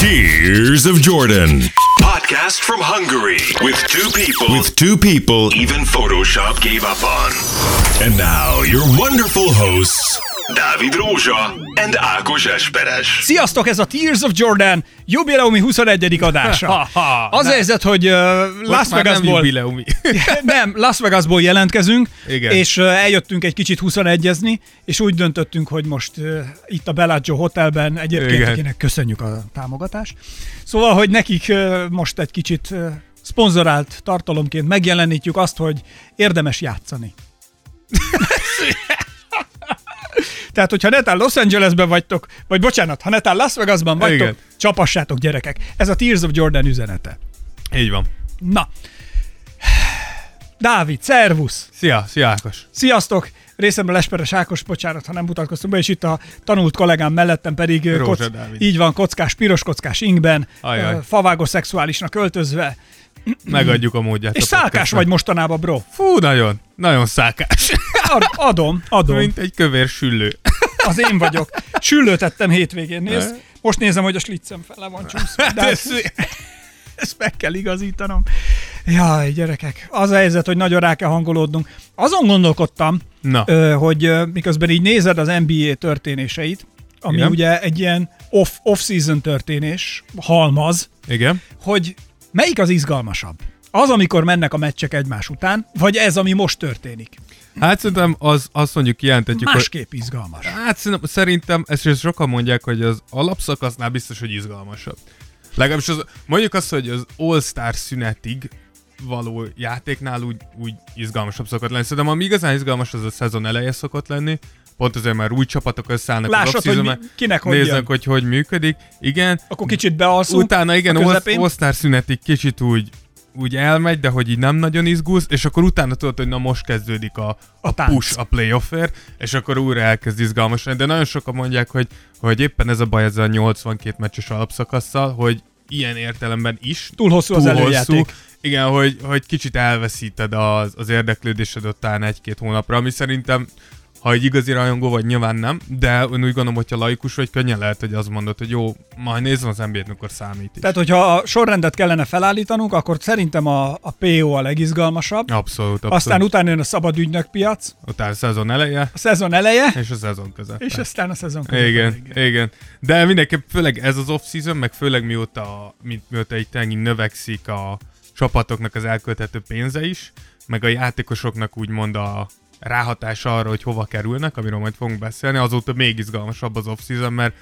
Tears of Jordan. Podcast from Hungary with two people With two people. even Photoshop gave up on. And now, your wonderful hosts, Dávid Rózsa and Ákos Esperes. Sziasztok, ez a Tears of Jordan jubileumi 21. adása. Az a helyzet, hogy uh, Las nem Vegasból... jubileumi. nem, Las Vegasból jelentkezünk, Igen. és uh, eljöttünk egy kicsit 21-ezni, és úgy döntöttünk, hogy most uh, itt a Bellagio Hotelben egyébként, Igen. akinek köszönjük a támogatást. Szóval, hogy nekik uh, most egy kicsit uh, szponzorált tartalomként megjelenítjük azt, hogy érdemes játszani. Tehát, hogyha netán Los Angelesben vagytok, vagy bocsánat, ha netán Las Vegasban vagytok, Igen. csapassátok gyerekek. Ez a Tears of Jordan üzenete. Így van. Na. Dávid, szervusz! Szia, szia Ákos. Sziasztok! Részemről Esperes Ákos, bocsánat, ha nem mutatkoztunk be, és itt a tanult kollégám mellettem pedig Rózsa Dávid. így van, kockás, piros kockás ingben, Ajaj. ö, favágos szexuálisnak öltözve, Megadjuk a módját. és a szálkás podcastnak. vagy mostanában, bro. Fú, nagyon, nagyon szálkás. Ad, adom, adom. Mint egy kövér süllő. Az én vagyok. Süllőtettem hétvégén, nézd. Most nézem, hogy a sliccem fele van csúszva. Hát ezt, ezt meg kell igazítanom. Jaj, gyerekek, az a helyzet, hogy nagyon rá kell hangolódnunk. Azon gondolkodtam, Na, ö, hogy miközben így nézed az NBA történéseit, ami Igen. ugye egy ilyen off, off-season történés, halmaz, igen. hogy melyik az izgalmasabb? Az, amikor mennek a meccsek egymás után, vagy ez, ami most történik? Hát szerintem az, azt mondjuk kijelentetjük, hogy Másképp izgalmas. Hát szerintem, szerintem ezt is sokan mondják, hogy az alapszakasznál biztos, hogy izgalmasabb. Legalábbis az, mondjuk azt, hogy az All-Star szünetig való játéknál úgy, úgy izgalmasabb szokott lenni. Szerintem ami igazán izgalmas, az a szezon eleje szokott lenni. Pont azért már új csapatok összeállnak Lássad, az hogy mi- kinek hogy néznek, jön. hogy hogy működik. Igen, Akkor kicsit bealszunk utána igen, a. All-Star szünetig kicsit úgy úgy elmegy, de hogy így nem nagyon izgulsz, és akkor utána tudod, hogy na most kezdődik a, a, A tánc. push, a playoffért, és akkor újra elkezd izgalmas lenni. De nagyon sokan mondják, hogy, hogy éppen ez a baj ezzel a 82 meccses alapszakasszal, hogy ilyen értelemben is Túl hosszú az előjáték. Igen, hogy, hogy kicsit elveszíted az, az érdeklődésed után egy-két hónapra, ami szerintem ha egy igazi rajongó vagy, nyilván nem, de én úgy gondolom, hogyha laikus vagy, könnyen lehet, hogy azt mondod, hogy jó, majd nézem az NBA-t, mikor számít is. Tehát, hogyha a sorrendet kellene felállítanunk, akkor szerintem a, a PO a legizgalmasabb. Abszolút, abszolút. Aztán utána jön a szabad ügynök piac, utána a szezon eleje, a szezon eleje, és a szezon között. és aztán a szezon közepén. Igen, igen. De mindenképp főleg ez az off-season, meg főleg mióta, mi, mióta itt ennyi növekszik a csapatoknak az elkölthető pénze is, meg a játékosoknak úgymond a ráhatása arra, hogy hova kerülnek, amiről majd fogunk beszélni, azóta még izgalmasabb az off-season, mert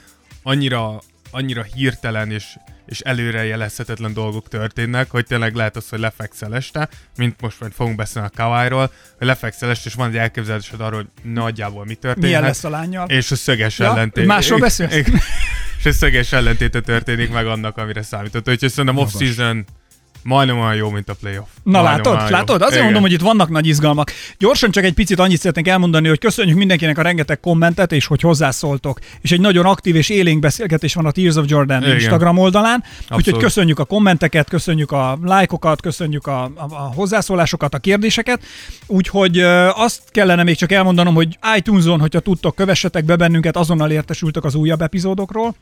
annyira, annyira hirtelen és, és előrejelezhetetlen dolgok történnek, hogy tényleg lehet az, hogy lefekszel este, mint most majd fogunk beszélni a Kawai-ról, hogy lefekszel este, és van egy elképzelésed arról, hogy nagyjából mi történhet. Milyen lesz a lányjal? És a szöges Ja, ellentét. másról beszélsz? És a szöges ellentéte történik meg annak, amire számított. Úgyhogy szerintem off-season majdnem olyan jó, mint a playoff. Na Majdnem látod, jó. látod? Azért Igen. mondom, hogy itt vannak nagy izgalmak. Gyorsan csak egy picit annyit szeretnék elmondani, hogy köszönjük mindenkinek a rengeteg kommentet, és hogy hozzászóltok. És egy nagyon aktív és élénk beszélgetés van a Tears of Jordan Igen. Instagram oldalán. Úgyhogy Abszolút. köszönjük a kommenteket, köszönjük a lájkokat, köszönjük a, a, a hozzászólásokat, a kérdéseket. Úgyhogy azt kellene még csak elmondanom, hogy iTunes-on, hogyha tudtok, kövessetek be bennünket, azonnal értesültök az újabb epizódokról.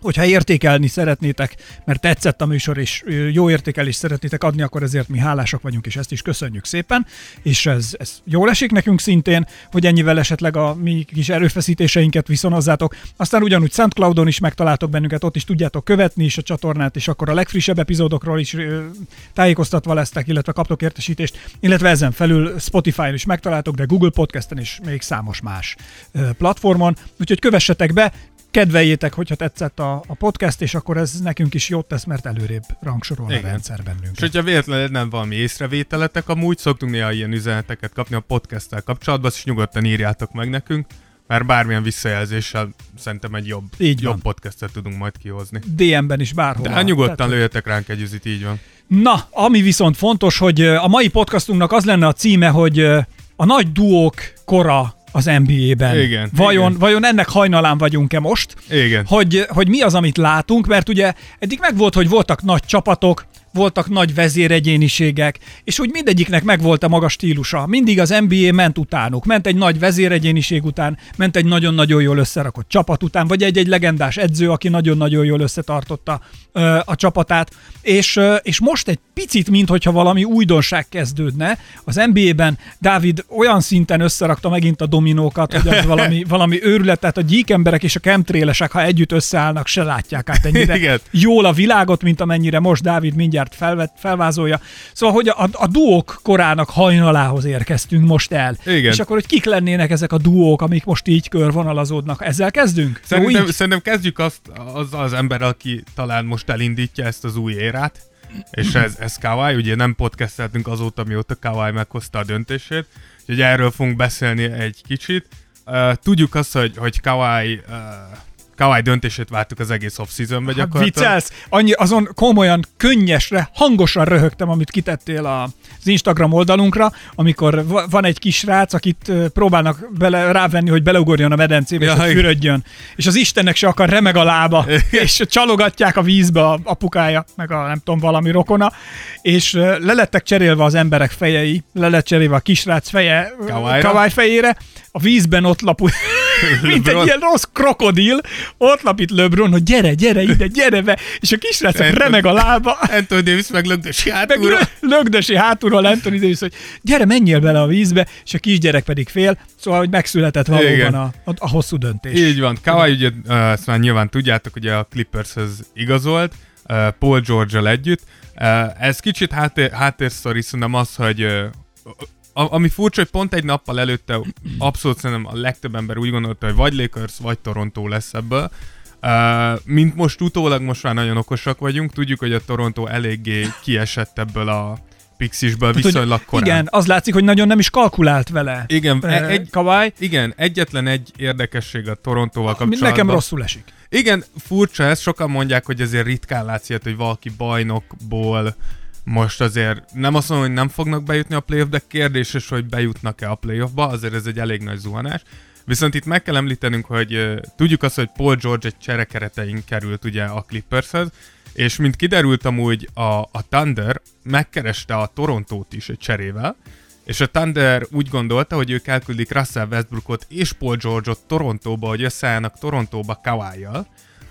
Hogyha értékelni szeretnétek, mert tetszett a műsor, és jó értékelést szeretnétek adni, akkor ezért mi hálásak vagyunk, és ezt is köszönjük szépen. És ez, ez jól esik nekünk szintén, hogy ennyivel esetleg a mi kis erőfeszítéseinket viszonozzátok. Aztán ugyanúgy SoundCloudon is megtaláltok bennünket, ott is tudjátok követni is a csatornát, és akkor a legfrissebb epizódokról is tájékoztatva lesztek, illetve kaptok értesítést, illetve ezen felül Spotify-on is megtaláltok, de Google Podcasten és még számos más platformon. Úgyhogy kövessetek be, kedveljétek, hogyha tetszett a, a podcast, és akkor ez nekünk is jót tesz, mert előrébb rangsorol a Igen. rendszer És bennünket. hogyha véletlenül nem valami észrevételetek, amúgy szoktunk néha ilyen üzeneteket kapni a podcasttel kapcsolatban, és nyugodtan írjátok meg nekünk, mert bármilyen visszajelzéssel szerintem egy jobb, Így van. jobb podcastet tudunk majd kihozni. DM-ben is bárhol. De hát nyugodtan lőjetek ránk egy üzit, így van. Na, ami viszont fontos, hogy a mai podcastunknak az lenne a címe, hogy a nagy duók kora az NBA-ben. Igen, Vajon, igen. vajon ennek hajnalán vagyunk-e most? Igen. Hogy, hogy mi az, amit látunk, mert ugye eddig meg volt, hogy voltak nagy csapatok, voltak nagy vezéregyéniségek, és úgy mindegyiknek megvolt a maga stílusa. Mindig az NBA ment utánuk, ment egy nagy vezéregyéniség után, ment egy nagyon-nagyon jól összerakott csapat után, vagy egy-egy legendás edző, aki nagyon-nagyon jól összetartotta ö, a csapatát, és, ö, és most egy picit, mintha valami újdonság kezdődne. Az NBA-ben Dávid olyan szinten összerakta megint a dominókat, hogy az valami, valami őrület, tehát a gyík emberek és a chemtrailesek, ha együtt összeállnak, se látják át ennyire Igen. jól a világot, mint amennyire most Dávid mindjárt felvet, felvázolja. Szóval, hogy a, a duók korának hajnalához érkeztünk most el. Igen. És akkor, hogy kik lennének ezek a duók, amik most így körvonalazódnak? Ezzel kezdünk? Jó, Szerintem, így? szerintem kezdjük azt az, az ember, aki talán most elindítja ezt az új érát, és ez, ez Kawai, ugye nem podcasteltünk azóta, mióta Kawai meghozta a döntését, úgyhogy erről fogunk beszélni egy kicsit. Uh, tudjuk azt, hogy, hogy Kawai, uh, Kawai döntését vártuk az egész off-seasonben Hát gyakorlatilag. viccelsz? Annyi, azon komolyan, könnyesre, hangosan röhögtem, amit kitettél a, az Instagram oldalunkra, amikor va- van egy kis srác, akit próbálnak bele, rávenni, hogy beleugorjon a medencébe, Ja, és hogy fürödjön. És az Istennek se akar, remeg a lába, és csalogatják a vízbe a apukája, meg a nem tudom, valami rokona, és ö, le lettek cserélve az emberek fejei, le lett cserélve a kisrác feje ö, Kawai-ra? Kawai fejére, a vízben ott lapul, mint egy ilyen rossz krokodil, ott lapít LeBron, hogy gyere, gyere ide, gyere be, és a kisrác Anthony- remeg a lába, Anthony Davis meg lögdösi meg hátulra. lö- lögdösi hátulról Anthony Davis, hogy gyere, menjél bele a vízbe, és a kisgyerek pedig fél, szóval, hogy megszületett valóban Igen. a, a, a hosszú döntés. Így van. Kawai ugye, ezt már nyilván tudjátok, ugye a Clippershez igazolt, Paul George-al együtt. Ez kicsit háttér, háttérsztori, szerintem az, hogy a, ami furcsa, hogy pont egy nappal előtte abszolút szerintem a legtöbb ember úgy gondolta, hogy vagy Lakers, vagy Toronto lesz ebből. Uh, mint most utólag most már nagyon okosak vagyunk, tudjuk, hogy a Toronto eléggé kiesett ebből a Pixisből Tehát, viszonylag korán. Igen, az látszik, hogy nagyon nem is kalkulált vele. Igen, eh, egy, Kawai, igen, egyetlen egy érdekesség a Torontóval kapcsolatban. nekem rosszul esik. Igen, furcsa ez, sokan mondják, hogy azért ritkán látsz ilyet, hogy valaki bajnokból most azért nem azt mondom, hogy nem fognak bejutni a playoff, de kérdéses, hogy bejutnak-e a playoffba, azért ez egy elég nagy zuhanás. Viszont itt meg kell említenünk, hogy tudjuk azt, hogy Paul George egy cserekeretein került ugye a Clippershez, és mint kiderült amúgy a, a Thunder megkereste a Torontót is egy cserével, és a Thunder úgy gondolta, hogy ők elküldik Russell Westbrookot és Paul George-ot Torontóba, hogy összeállnak Torontóba Kawhi-jal,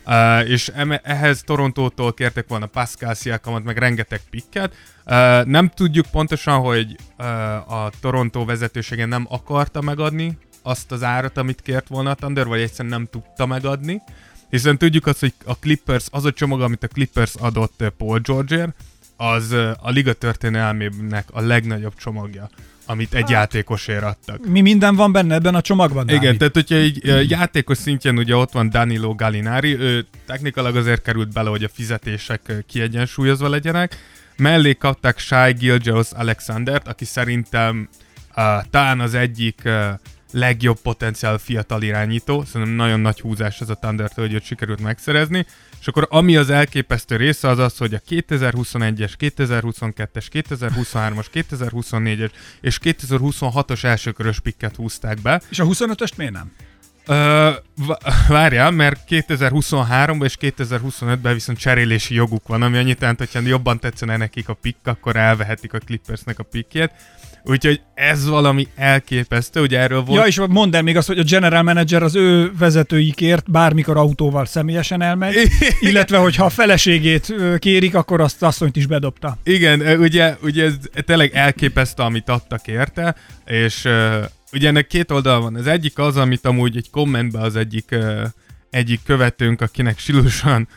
Uh, és eme- ehhez Torontótól kértek volna Pascal Siakamot, meg rengeteg pikket. Uh, nem tudjuk pontosan, hogy uh, a Torontó vezetősége nem akarta megadni azt az árat, amit kért volna a Thunder, vagy egyszerűen nem tudta megadni. Hiszen tudjuk azt, hogy a Clippers, az a csomag, amit a Clippers adott uh, Paul George-ért, az uh, a liga történelmének a legnagyobb csomagja, amit egy játékosért adtak. Mi minden van benne ebben a csomagban, Dávid? Igen, tehát hogyha egy játékos szintjén ugye ott van Danilo Gallinari, ő technikailag azért került bele, hogy a fizetések kiegyensúlyozva legyenek. Mellé kapták Shai Gilgeous Alexandert, aki szerintem uh, talán az egyik uh, legjobb potenciál fiatal irányító, szerintem nagyon nagy húzás ez a thunder hogy őt sikerült megszerezni, és akkor ami az elképesztő része az az, hogy a 2021-es, 2022-es, 2023-as, 2024-es és 2026-os elsőkörös pikket húzták be, És a 25-öst miért nem? Ö, várjál, mert 2023-ban és 2025-ben viszont cserélési joguk van, ami annyit jelent, hogyha jobban tetszene nekik a pick, akkor elvehetik a Clippersnek a pickjét. Úgyhogy ez valami elképesztő, ugye erről volt... Ja, és mondd el még azt, hogy a general manager az ő vezetőikért bármikor autóval személyesen elmegy, illetve hogyha a feleségét kérik, akkor azt asszonyt is bedobta. Igen, ugye, ugye ez tényleg elképesztő, amit adtak érte, és ugye ennek két oldal van. Az egyik az, amit amúgy egy kommentben az egyik, uh, egyik követőnk, akinek silusan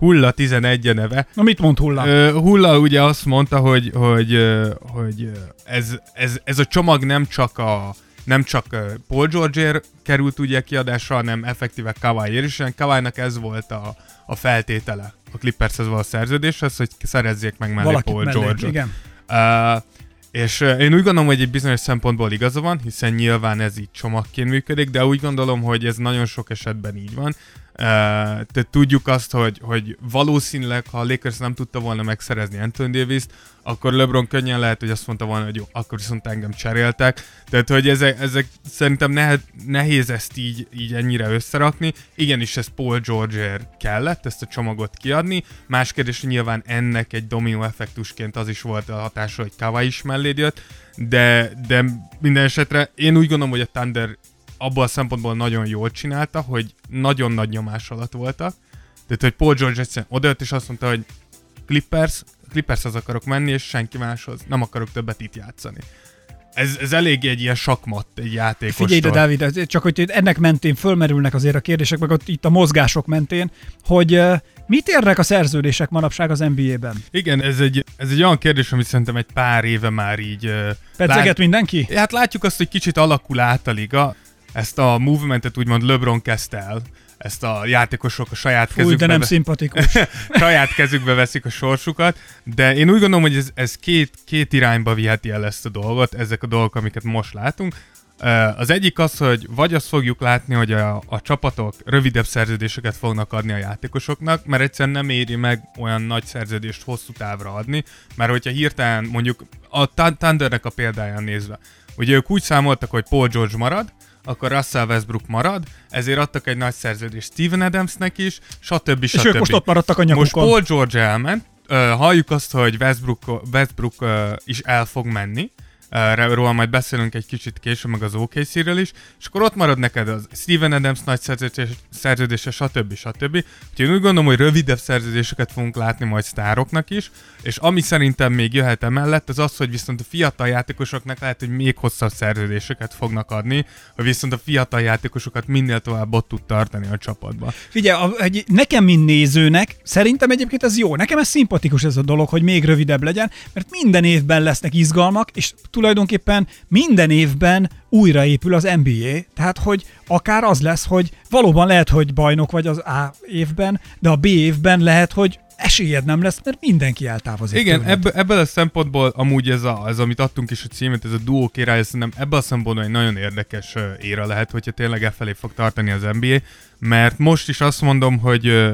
Hulla 11 a neve, Na mit mond Hulla? Hulla ugye azt mondta, hogy, hogy, hogy ez, ez, ez a csomag nem csak a nem csak Paul George-ért került ugye kiadásra, hanem effektíve Kawhi-ért is, hiszen Kawhi-nak ez volt a, a feltétele a Clippershez való szerződéshez, hogy szerezzék meg mellé Valakit Paul mellé. George-ot. Igen. Uh, és én úgy gondolom, hogy egy bizonyos szempontból igaza van, hiszen nyilván ez így csomagként működik, de úgy gondolom, hogy ez nagyon sok esetben így van. Tehát tudjuk azt, hogy, hogy valószínűleg, ha a Lakers nem tudta volna megszerezni Anthony davis akkor LeBron könnyen lehet, hogy azt mondta volna, hogy jó, akkor viszont engem cseréltek. Tehát, hogy ezek, ezek szerintem nehe, nehéz ezt így, így ennyire összerakni. Igenis, ez Paul George kellett, ezt a csomagot kiadni. Más kérdés, hogy nyilván ennek egy dominó effektusként az is volt a hatása, hogy Kawai is melléd jött, de, de minden esetre én úgy gondolom, hogy a Thunder abban a szempontból nagyon jól csinálta, hogy nagyon nagy nyomás alatt voltak. Tehát, hogy Paul George egyszerűen odajött és azt mondta, hogy Clippers, Clippershez akarok menni, és senki máshoz. Nem akarok többet itt játszani. Ez, ez elég egy ilyen sakmat, egy játékos. Figyelj ide, Dávid, csak hogy ennek mentén fölmerülnek azért a kérdések, meg ott itt a mozgások mentén, hogy mit érnek a szerződések manapság az NBA-ben? Igen, ez egy, ez egy olyan kérdés, ami szerintem egy pár éve már így... Pedzeget lát... mindenki? Hát látjuk azt, hogy kicsit alakul át a liga. Ezt a movementet úgymond LeBron kezdte el ezt a játékosok a saját Fúj, kezükbe... de nem szimpatikus. saját kezükbe veszik a sorsukat, de én úgy gondolom, hogy ez, ez két, két irányba viheti el ezt a dolgot, ezek a dolgok, amiket most látunk. Az egyik az, hogy vagy azt fogjuk látni, hogy a, a csapatok rövidebb szerződéseket fognak adni a játékosoknak, mert egyszerűen nem éri meg olyan nagy szerződést hosszú távra adni, mert hogyha hirtelen mondjuk a Thundernek a példáján nézve, ugye ők úgy számoltak, hogy Paul George marad, akkor Russell Westbrook marad, ezért adtak egy nagy szerződést Steven Adamsnek is, stb. stb. És ők most ott maradtak a nyakukon. Most Paul George elment, halljuk azt, hogy Westbrook, Westbrook is el fog menni, róla majd beszélünk egy kicsit később, meg az OKC-ről is, és akkor ott marad neked az Steven Adams nagy szerződése, szerződése stb. stb. Úgyhogy én úgy gondolom, hogy rövidebb szerződéseket fogunk látni majd sztároknak is, és ami szerintem még jöhet emellett, az az, hogy viszont a fiatal játékosoknak lehet, hogy még hosszabb szerződéseket fognak adni, hogy viszont a fiatal játékosokat minél tovább ott tud tartani a csapatba. Figyelj, a, egy, nekem, mint nézőnek, szerintem egyébként ez jó. Nekem ez szimpatikus ez a dolog, hogy még rövidebb legyen, mert minden évben lesznek izgalmak, és tulajdonképpen minden évben újraépül az NBA, tehát hogy akár az lesz, hogy valóban lehet, hogy bajnok vagy az A évben, de a B évben lehet, hogy esélyed nem lesz, mert mindenki eltávozik. Igen, ebből, ebből a szempontból amúgy ez, a, ez, amit adtunk is a címet, ez a duó király, szerintem ebből a szempontból egy nagyon érdekes éra lehet, hogyha tényleg e felé fog tartani az NBA, mert most is azt mondom, hogy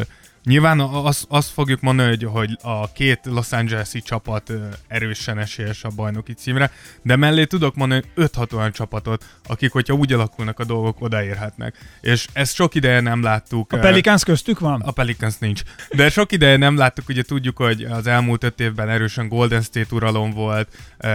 Nyilván azt, azt fogjuk mondani, hogy, hogy a két Los Angeles-i csapat erősen esélyes a bajnoki címre, de mellé tudok mondani 5-6 olyan csapatot, akik, hogyha úgy alakulnak a dolgok, odaérhetnek. És ezt sok ideje nem láttuk. A Pelicans köztük van? A Pelicans nincs. De sok ideje nem láttuk, ugye tudjuk, hogy az elmúlt öt évben erősen Golden State uralom volt,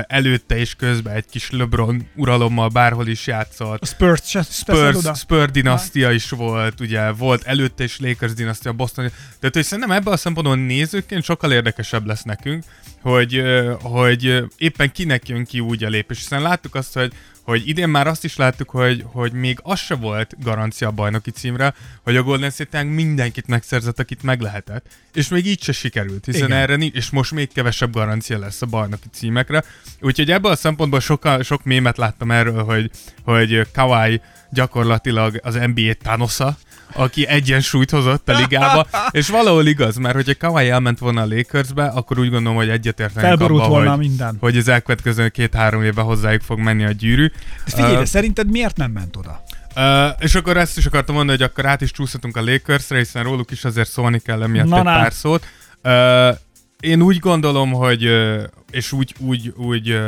előtte és közben egy kis LeBron uralommal bárhol is játszott. A Spurs, Spurs, Spurs dinasztia is volt, ugye volt előtte is Lakers dinasztia, Boston tehát, hogy szerintem ebben a szempontból nézőként sokkal érdekesebb lesz nekünk, hogy, hogy éppen kinek jön ki úgy a lépés. Hiszen láttuk azt, hogy, hogy idén már azt is láttuk, hogy, hogy még az se volt garancia a bajnoki címre, hogy a Golden State mindenkit megszerzett, akit meg lehetett. És még így se sikerült, hiszen Igen. erre nincs, és most még kevesebb garancia lesz a bajnoki címekre. Úgyhogy ebből a szempontból soka, sok mémet láttam erről, hogy, hogy Kawai gyakorlatilag az NBA Thanosza, aki egyensúlyt hozott a ligába, és valahol igaz, mert hogyha Kawai elment volna a Lakersbe, akkor úgy gondolom, hogy egyetértenek abban, volna hogy, minden. hogy az elkövetkező két-három évben hozzájuk fog menni a gyűrű. De figyelj, uh, szerinted miért nem ment oda? Uh, és akkor ezt is akartam mondani, hogy akkor át is csúszhatunk a Lakersre, hiszen róluk is azért szólni kell emiatt Na, egy pár szót. Uh, én úgy gondolom, hogy, és úgy, úgy, úgy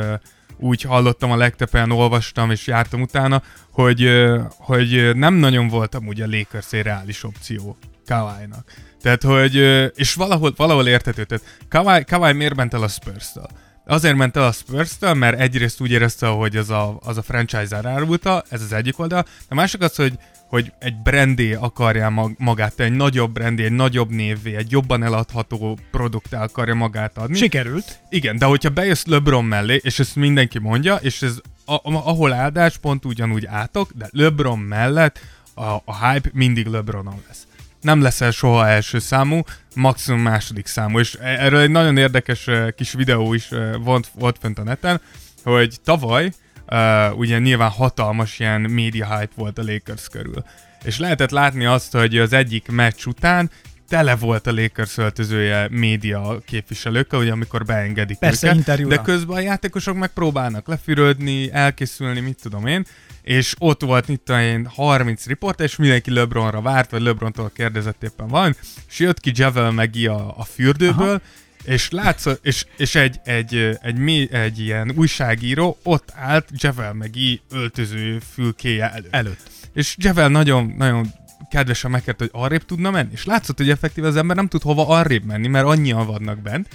úgy hallottam a legtöbb olyan olvastam és jártam utána, hogy, hogy nem nagyon voltam ugye a Lakers egy reális opció Kawai-nak. Tehát, hogy, és valahol, valahol értető, tehát Kawai, Kawai miért ment el a Spurs-től? Azért ment el a spurs mert egyrészt úgy érezte, hogy az a, az a franchise árulta, ez az egyik oldal, a másik az, hogy hogy egy brandé akarja magát, egy nagyobb brandé, egy nagyobb névvé, egy jobban eladható produktá akarja magát adni. Sikerült. Igen, de hogyha bejössz LeBron mellé, és ezt mindenki mondja, és ez a, ahol áldás pont ugyanúgy átok, de LeBron mellett a, a hype mindig LeBronon lesz. Nem leszel soha első számú, maximum második számú, és erről egy nagyon érdekes kis videó is volt, volt fent a neten, hogy tavaly uh, ugye nyilván hatalmas ilyen media hype volt a Lakers körül. És lehetett látni azt, hogy az egyik meccs után tele volt a Lakers öltözője média képviselőkkel, ugye amikor beengedik Persze, őket, interjúra. de közben a játékosok megpróbálnak lefürödni, elkészülni, mit tudom én, és ott volt itt én 30 riport, és mindenki LeBronra várt, vagy LeBrontól kérdezett éppen van, és jött ki Javel Megi a, a fürdőből, Aha. És látszott, és, és egy, egy, egy, egy, egy ilyen újságíró ott állt Javel Megi öltöző fülkéje előtt. Előtt. És Javel nagyon, nagyon kedvesen megkérte, hogy arrébb tudna menni, és látszott, hogy effektív az ember nem tud hova arrébb menni, mert annyian vannak bent,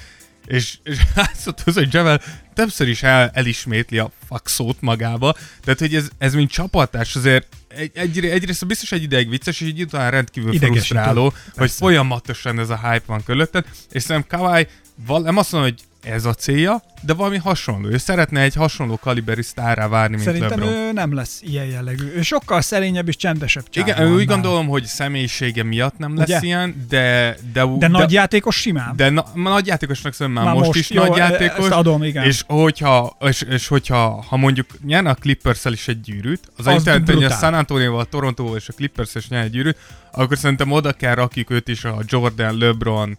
és, és látszott az, hogy Javel többször is el, elismétli a fuck szót magába, tehát hogy ez, ez mint csapatás azért egy, egy, egyrészt biztos egy ideig vicces, és így utána rendkívül Idegesítő. frusztráló, hogy Persze. folyamatosan ez a hype van körülötted, és szerintem Kawai, val- nem azt mondom, hogy ez a célja, de valami hasonló. Ő szeretne egy hasonló kaliberű sztárrá várni, mint Szerintem ő nem lesz ilyen jellegű. Ő sokkal szerényebb és csendesebb csávó Igen, úgy annál. gondolom, hogy személyisége miatt nem lesz Ugye? ilyen, de... De, De nagy játékos simán. de na, nagy játékosnak szerintem már, Már most, most, is jó, nagy e- játékos. ezt adom, igen. És hogyha, és, és hogyha ha mondjuk nyerne a clippers is egy gyűrűt, az, Az az internet, hogy a. San Antonio-val, Torontóval és a clippers is nyer egy gyűrűt, akkor szerintem oda kell rakjuk őt is a Jordan, LeBron,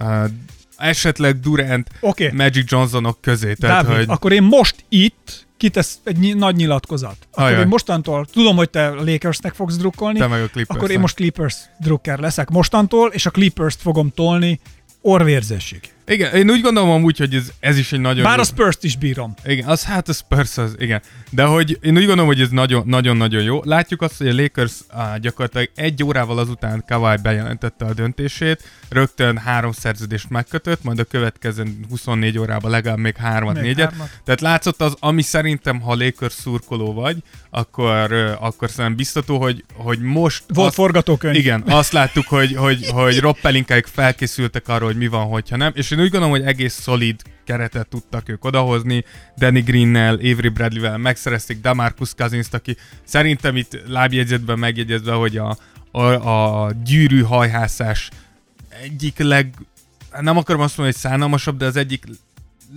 uh, esetleg Durant, okay. Magic Johnsonok közé. Tehát, Dávid, hogy akkor én most itt kitesz egy ny- nagy nyilatkozat. Akkor Ajaj. én mostantól, tudom, hogy te a Lakersnek fogsz drukkolni, te meg a akkor én most Clippers drukker leszek mostantól, és a Clippers-t fogom tolni orvérzésig. Igen, én úgy gondolom amúgy, hogy ez, ez is egy nagyon... Bár jó- a Spurs-t is bírom. Igen, az hát a Spurs az, igen. De hogy én úgy gondolom, hogy ez nagyon- nagyon-nagyon jó. Látjuk azt, hogy a Lakers á, gyakorlatilag egy órával azután Kawhi bejelentette a döntését, rögtön három szerződést megkötött, majd a következő 24 órában legalább még hármat, Még négyet. hármat. Tehát látszott az, ami szerintem, ha Lakers szurkoló vagy, akkor, akkor szerintem biztató, hogy, hogy most... Volt azt- forgatókönyv. igen, azt láttuk, hogy, hogy, hogy Rob Pelinkáik felkészültek arra, hogy mi van, hogyha nem, és én úgy gondolom, hogy egész szolid keretet tudtak ők odahozni, Danny Greennel, Avery Bradley-vel megszerezték Damarcus cousins aki szerintem itt lábjegyzetben megjegyezve, hogy a, a, a gyűrű hajhászás egyik leg, nem akarom azt mondani, hogy szánalmasabb, de az egyik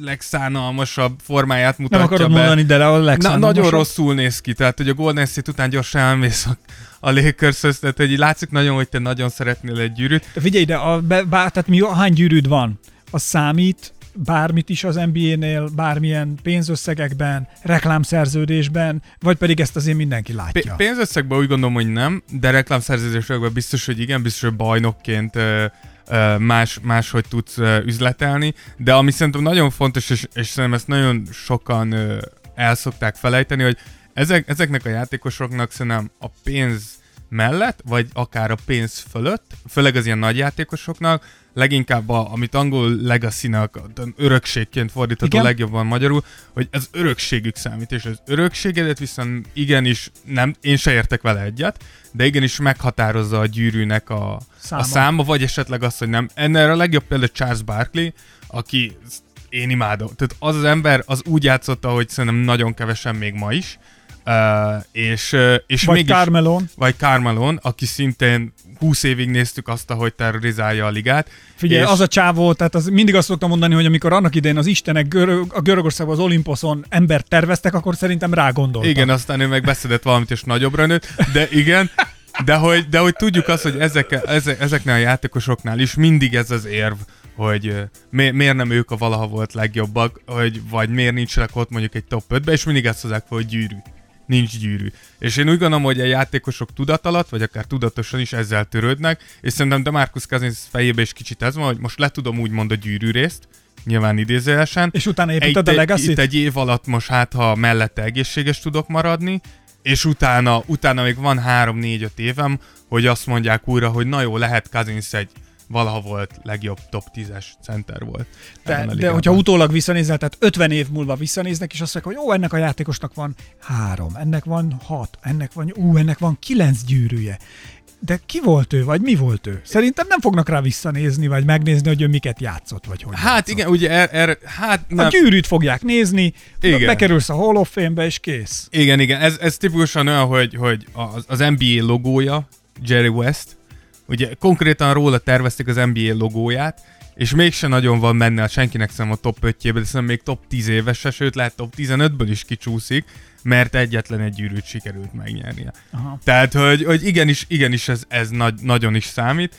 legszánalmasabb formáját mutatja Nem akarod be. mondani, de a Na, nagyon rosszul néz ki, tehát hogy a Golden State után gyorsan elmész a, a lakers tehát hogy látszik nagyon, hogy te nagyon szeretnél egy gyűrűt. De figyelj ide, a, be, bár, tehát mi, hány gyűrűd van? Az számít bármit is az NBA-nél, bármilyen pénzösszegekben, reklámszerződésben, vagy pedig ezt azért mindenki látja. P- pénzösszegben úgy gondolom, hogy nem, de reklámszerződésekben biztos, hogy igen, biztos, hogy bajnokként ö, más, máshogy tudsz ö, üzletelni, de ami szerintem nagyon fontos, és, és szerintem ezt nagyon sokan ö, el felejteni, hogy ezek, ezeknek a játékosoknak szerintem a pénz mellett, vagy akár a pénz fölött, főleg az ilyen nagy játékosoknak, leginkább a, amit angol legacy-nak, örökségként fordítható Igen. legjobban magyarul, hogy az örökségük számít, és az örökségedet viszont igenis, nem, én se értek vele egyet, de igenis meghatározza a gyűrűnek a Száma. száma, a száma vagy esetleg az, hogy nem. Ennél a legjobb példa Charles Barkley, aki én imádom. Tehát az az ember az úgy játszotta, hogy szerintem nagyon kevesen még ma is, Uh, és, uh, és Vagy mégis, Carmelon. vagy Carmelon, aki szintén 20 évig néztük azt, ahogy terrorizálja a ligát. Figyelj, és, az a csávó, tehát az mindig azt szoktam mondani, hogy amikor annak idején az istenek görög, a Görögországban az Olimposzon embert terveztek, akkor szerintem rá gondoltak. Igen, aztán ő meg beszedett valamit, és nagyobbra nőtt, de igen, de hogy, de hogy tudjuk azt, hogy ezek, ezek, ezeknél a játékosoknál is mindig ez az érv, hogy mi, miért nem ők a valaha volt legjobbak, hogy, vagy miért nincsenek ott mondjuk egy top 5-be, és mindig ezt hozzák fel, hogy gyűrű. Nincs gyűrű. És én úgy gondolom, hogy a játékosok tudat alatt, vagy akár tudatosan is ezzel törődnek, és szerintem Demarcus Cousins fejébe is kicsit ez van, hogy most le tudom úgymond a gyűrű részt, nyilván idézőjelesen, És utána egy, építed a egy, legacy itt egy év alatt most hát, ha mellette egészséges tudok maradni, és utána, utána még van 3-4-5 évem, hogy azt mondják újra, hogy na jó, lehet Cousins egy valaha volt legjobb top 10-es center volt. De, a de hogyha utólag visszanézel, tehát 50 év múlva visszanéznek, és azt mondják, hogy ó, ennek a játékosnak van három, ennek van hat, ennek van, ú, ennek van kilenc gyűrűje. De ki volt ő, vagy mi volt ő? Szerintem nem fognak rá visszanézni, vagy megnézni, hogy ő miket játszott, vagy hogy Hát játszott. igen, ugye er, er, hát A nem, gyűrűt fogják nézni, Igen. bekerülsz a Hall of Fame-be, és kész. Igen, igen, ez, ez tipikusan olyan, hogy, hogy az, az NBA logója, Jerry West, ugye konkrétan róla tervezték az NBA logóját, és mégse nagyon van benne, senkinek sem a top 5-jébe, de szerintem még top 10 éves se, sőt lehet top 15-ből is kicsúszik, mert egyetlen egy gyűrűt sikerült megnyernie. Aha. Tehát, hogy, hogy igenis, igenis ez, ez nagy, nagyon is számít.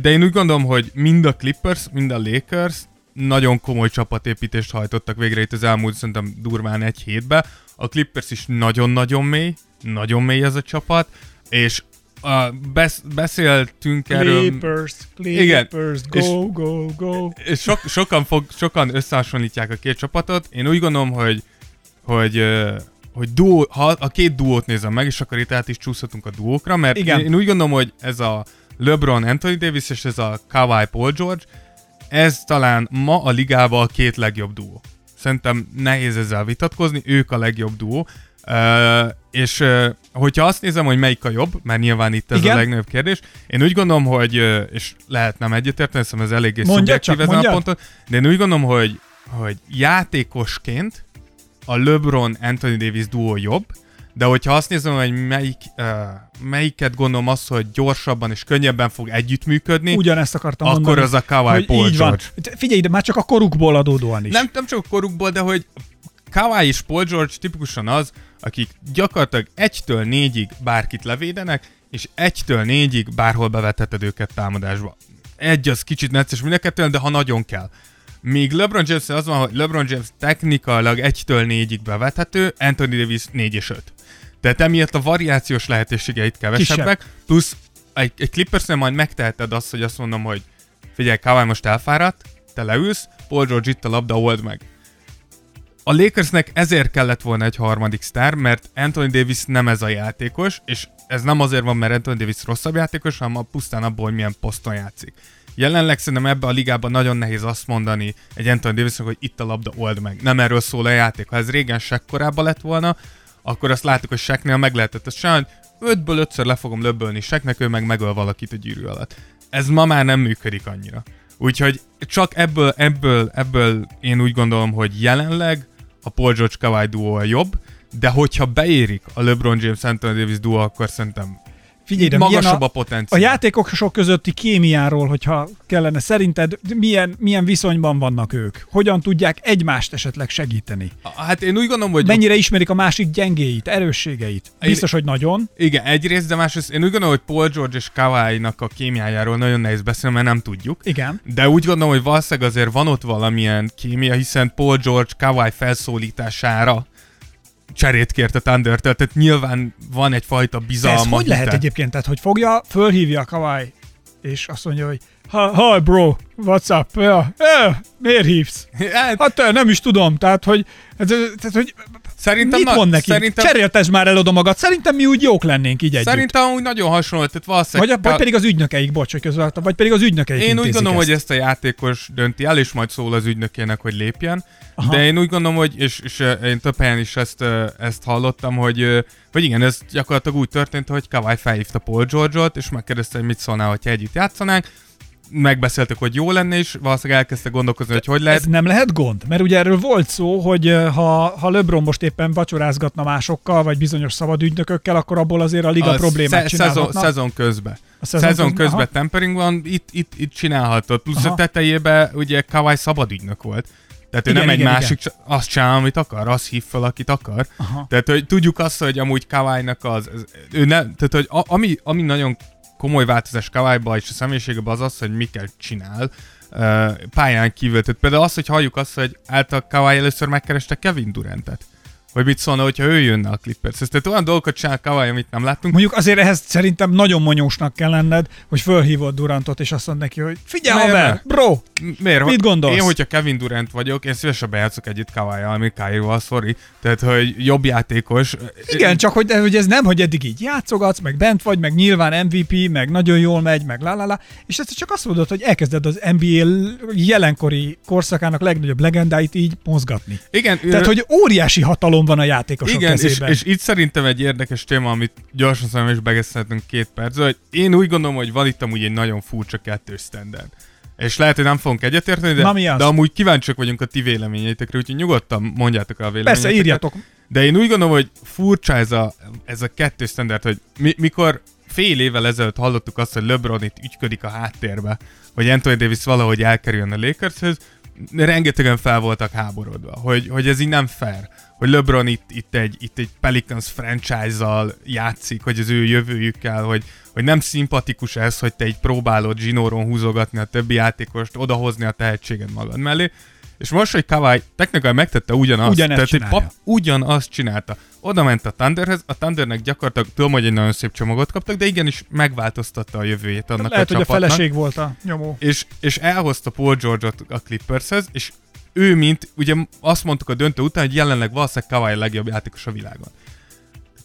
de én úgy gondolom, hogy mind a Clippers, mind a Lakers nagyon komoly csapatépítést hajtottak végre itt az elmúlt szerintem durván egy hétbe. A Clippers is nagyon-nagyon mély, nagyon mély ez a csapat, és uh, besz, beszéltünk erről... Clippers, Clippers, go, go, go. És so, sokan, fog, sokan összehasonlítják a két csapatot. Én úgy gondolom, hogy, hogy, hogy duó, ha a két duót nézem meg, és akkor itt át is csúszhatunk a duókra, mert Igen. én úgy gondolom, hogy ez a LeBron Anthony Davis és ez a Kawhi Paul George, ez talán ma a ligában a két legjobb duó. Szerintem nehéz ezzel vitatkozni, ők a legjobb duó. Uh, és uh, hogyha azt nézem, hogy melyik a jobb, mert nyilván itt ez Igen? a legnagyobb kérdés, én úgy gondolom, hogy, uh, és lehet nem egyetérteni, hiszem ez eléggé szubjektív ezen a ponton, de én úgy gondolom, hogy, hogy játékosként a LeBron Anthony Davis duó jobb, de hogyha azt nézem, hogy melyik, uh, melyiket gondolom az, hogy gyorsabban és könnyebben fog együttműködni, Ugyanezt akartam akkor mondani, az a Kawhi Paul így George. Van. Figyelj, de már csak a korukból adódóan is. Nem, nem csak a korukból, de hogy Kawhi és Paul George tipikusan az, akik gyakorlatilag egytől négyig bárkit levédenek, és egytől négyig bárhol bevetheted őket támadásba. Egy az kicsit necces mind de ha nagyon kell. Míg LeBron James az van, hogy LeBron James technikailag egytől négyig bevethető, Anthony Davis 4 és 5. Tehát emiatt a variációs lehetőségeit kevesebbek, Kisebb. plusz egy, egy Clippersnél majd megteheted azt, hogy azt mondom, hogy figyelj, Kawhi most elfáradt, te leülsz, Paul George itt a labda, old meg. A Lakersnek ezért kellett volna egy harmadik sztár, mert Anthony Davis nem ez a játékos, és ez nem azért van, mert Anthony Davis rosszabb játékos, hanem a pusztán abból, hogy milyen poszton játszik. Jelenleg szerintem ebbe a ligában nagyon nehéz azt mondani egy Anthony Davisnak, hogy itt a labda, old meg. Nem erről szól a játék. Ha ez régen sekkorában lett volna, akkor azt láttuk, hogy Seknél meg lehetett ezt csinálni, hogy 5-ből 5-ször le fogom löbbölni Seknek, ő meg megöl valakit a gyűrű alatt. Ez ma már nem működik annyira. Úgyhogy csak ebből, ebből, ebből én úgy gondolom, hogy jelenleg a Paul George Kawhi duo a jobb, de hogyha beérik a LeBron James Anthony Davis duo, akkor szerintem Figyelj, de magasabb a, a potenciál. A játékosok közötti kémiáról, hogyha kellene, szerinted milyen, milyen viszonyban vannak ők? Hogyan tudják egymást esetleg segíteni? Hát én úgy gondolom, hogy... Mennyire ismerik a másik gyengéit, erősségeit? Biztos, én... hogy nagyon. Igen, egyrészt, de másrészt én úgy gondolom, hogy Paul George és Kawhi-nak a kémiájáról nagyon nehéz beszélni, mert nem tudjuk. Igen. De úgy gondolom, hogy valószínűleg azért van ott valamilyen kémia, hiszen Paul George Kawhi felszólítására cserét kért a thunder tehát nyilván van egyfajta bizalma. Ez hogy lehet egyébként? Tehát, hogy fogja, fölhívja a Kawai, és azt mondja, hogy Hi bro, what's up? Ja, ja, miért hívsz? Hát, hát te, nem is tudom, tehát hogy, tehát, hogy Szerintem Mit mond neki? Szerintem... Cseréltesd már el oda magad. Szerintem mi úgy jók lennénk így együtt. Szerintem úgy nagyon hasonló, tehát valószínűleg... Vagy, vagy pedig az ügynökeik, bocs, hogy közöltem, vagy pedig az ügynökeik Én úgy gondolom, ezt. hogy ezt a játékos dönti el, és majd szól az ügynökének, hogy lépjen. Aha. De én úgy gondolom, hogy, és, és én több helyen is ezt, ezt hallottam, hogy, vagy igen, ez gyakorlatilag úgy történt, hogy Kawai felhívta Paul George-ot, és megkérdezte, hogy mit szólnál, hogyha együtt játszanánk megbeszéltek, hogy jó lenne, és valószínűleg elkezdte gondolkozni, hogy hogy lehet. Ez nem lehet gond? Mert ugye erről volt szó, hogy ha, ha LeBron most éppen vacsorázgatna másokkal, vagy bizonyos szabadügynökökkel, akkor abból azért a liga a problémát sze- szezon, szezon közben. A szezon, szezon közben aha. tempering van, itt, itt, itt csinálhatod. Plusz aha. a tetejében ugye Kawai szabadügynök volt. Tehát igen, ő nem igen, egy másik, igen. azt csinál, amit akar, azt hív fel, akit akar. Aha. Tehát, hogy tudjuk azt, hogy amúgy Kawai-nak az, az ő nem, tehát, hogy a, ami, ami nagyon komoly változás Kawaiba és a személyiségében az az, hogy miket csinál pályán kívül. Tehát például az, hogy halljuk azt, hogy által Kawai először megkereste Kevin Durantet hogy mit szólna, hogyha ő jönne a Clippers. Tehát olyan dolgokat csinál Kawai, amit nem láttunk. Mondjuk azért ehhez szerintem nagyon monyósnak kell lenned, hogy fölhívod Durantot, és azt mondod neki, hogy figyelj, haver, bro, Miért? mit gondolsz? Én, hogyha Kevin Durant vagyok, én szívesen bejátszok együtt kawai ami Kyrie-val, sorry. Tehát, hogy jobb játékos. Igen, csak hogy, hogy ez nem, hogy eddig így játszogatsz, meg bent vagy, meg nyilván MVP, meg nagyon jól megy, meg la, la, la és ezt csak azt mondod, hogy elkezded az NBA jelenkori korszakának legnagyobb legendáit így mozgatni. Igen. Tehát, hogy óriási hatalom hatalom van a játékosok Igen, kezében. És, és itt szerintem egy érdekes téma, amit gyorsan szerintem is begesztelhetünk két percre, hogy én úgy gondolom, hogy van itt amúgy egy nagyon furcsa kettős standard. És lehet, hogy nem fogunk egyetérteni, de, Na, de amúgy kíváncsiak vagyunk a ti véleményeitekre, úgyhogy nyugodtan mondjátok a véleményeiteket. Persze, írjatok. De én úgy gondolom, hogy furcsa ez a, ez a kettős standard, hogy mi, mikor fél évvel ezelőtt hallottuk azt, hogy LeBron itt ügyködik a háttérbe, hogy Anthony Davis valahogy elkerüljön a Lakershez, rengetegen fel voltak háborodva, hogy, hogy ez így nem fair, hogy LeBron itt, itt, egy, itt egy Pelicans franchise-zal játszik, hogy az ő jövőjükkel, hogy, hogy nem szimpatikus ez, hogy te így próbálod zsinóron húzogatni a többi játékost, odahozni a tehetséged magad mellé, és most, hogy Kawai technikailag megtette ugyanazt, Ugyanezt tehát csinálja. pap, ugyanazt csinálta. Oda ment a Thunderhez, a Thundernek gyakorlatilag, tudom, hogy egy nagyon szép csomagot kaptak, de igenis megváltoztatta a jövőjét annak Lehet, a hogy a feleség volt a nyomó. és, és elhozta Paul George-ot a Clippershez, és ő, mint, ugye azt mondtuk a döntő után, hogy jelenleg valószínűleg Kawhi a legjobb játékos a világon.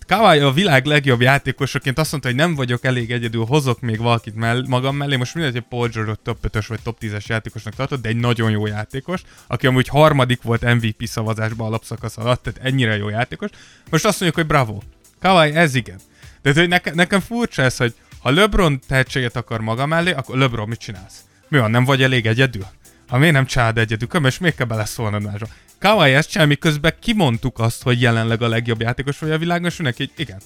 Kawhi a világ legjobb játékosaként azt mondta, hogy nem vagyok elég egyedül, hozok még valakit mell- magam mellé. Most mindegy, hogy Paul George top 5-ös vagy top 10-es játékosnak tartott, de egy nagyon jó játékos, aki amúgy harmadik volt MVP szavazásban alapszakasz alatt, tehát ennyire jó játékos. Most azt mondjuk, hogy bravo. Kawhi, ez igen. De hogy neke, nekem furcsa ez, hogy ha LeBron tehetséget akar maga mellé, akkor LeBron mit csinálsz? Mi van, nem vagy elég egyedül? Ha miért nem család egyedül, és még kell beleszólnod másra. Kawhi ezt csinál, miközben kimondtuk azt, hogy jelenleg a legjobb játékos vagy a világon, és neki, igen,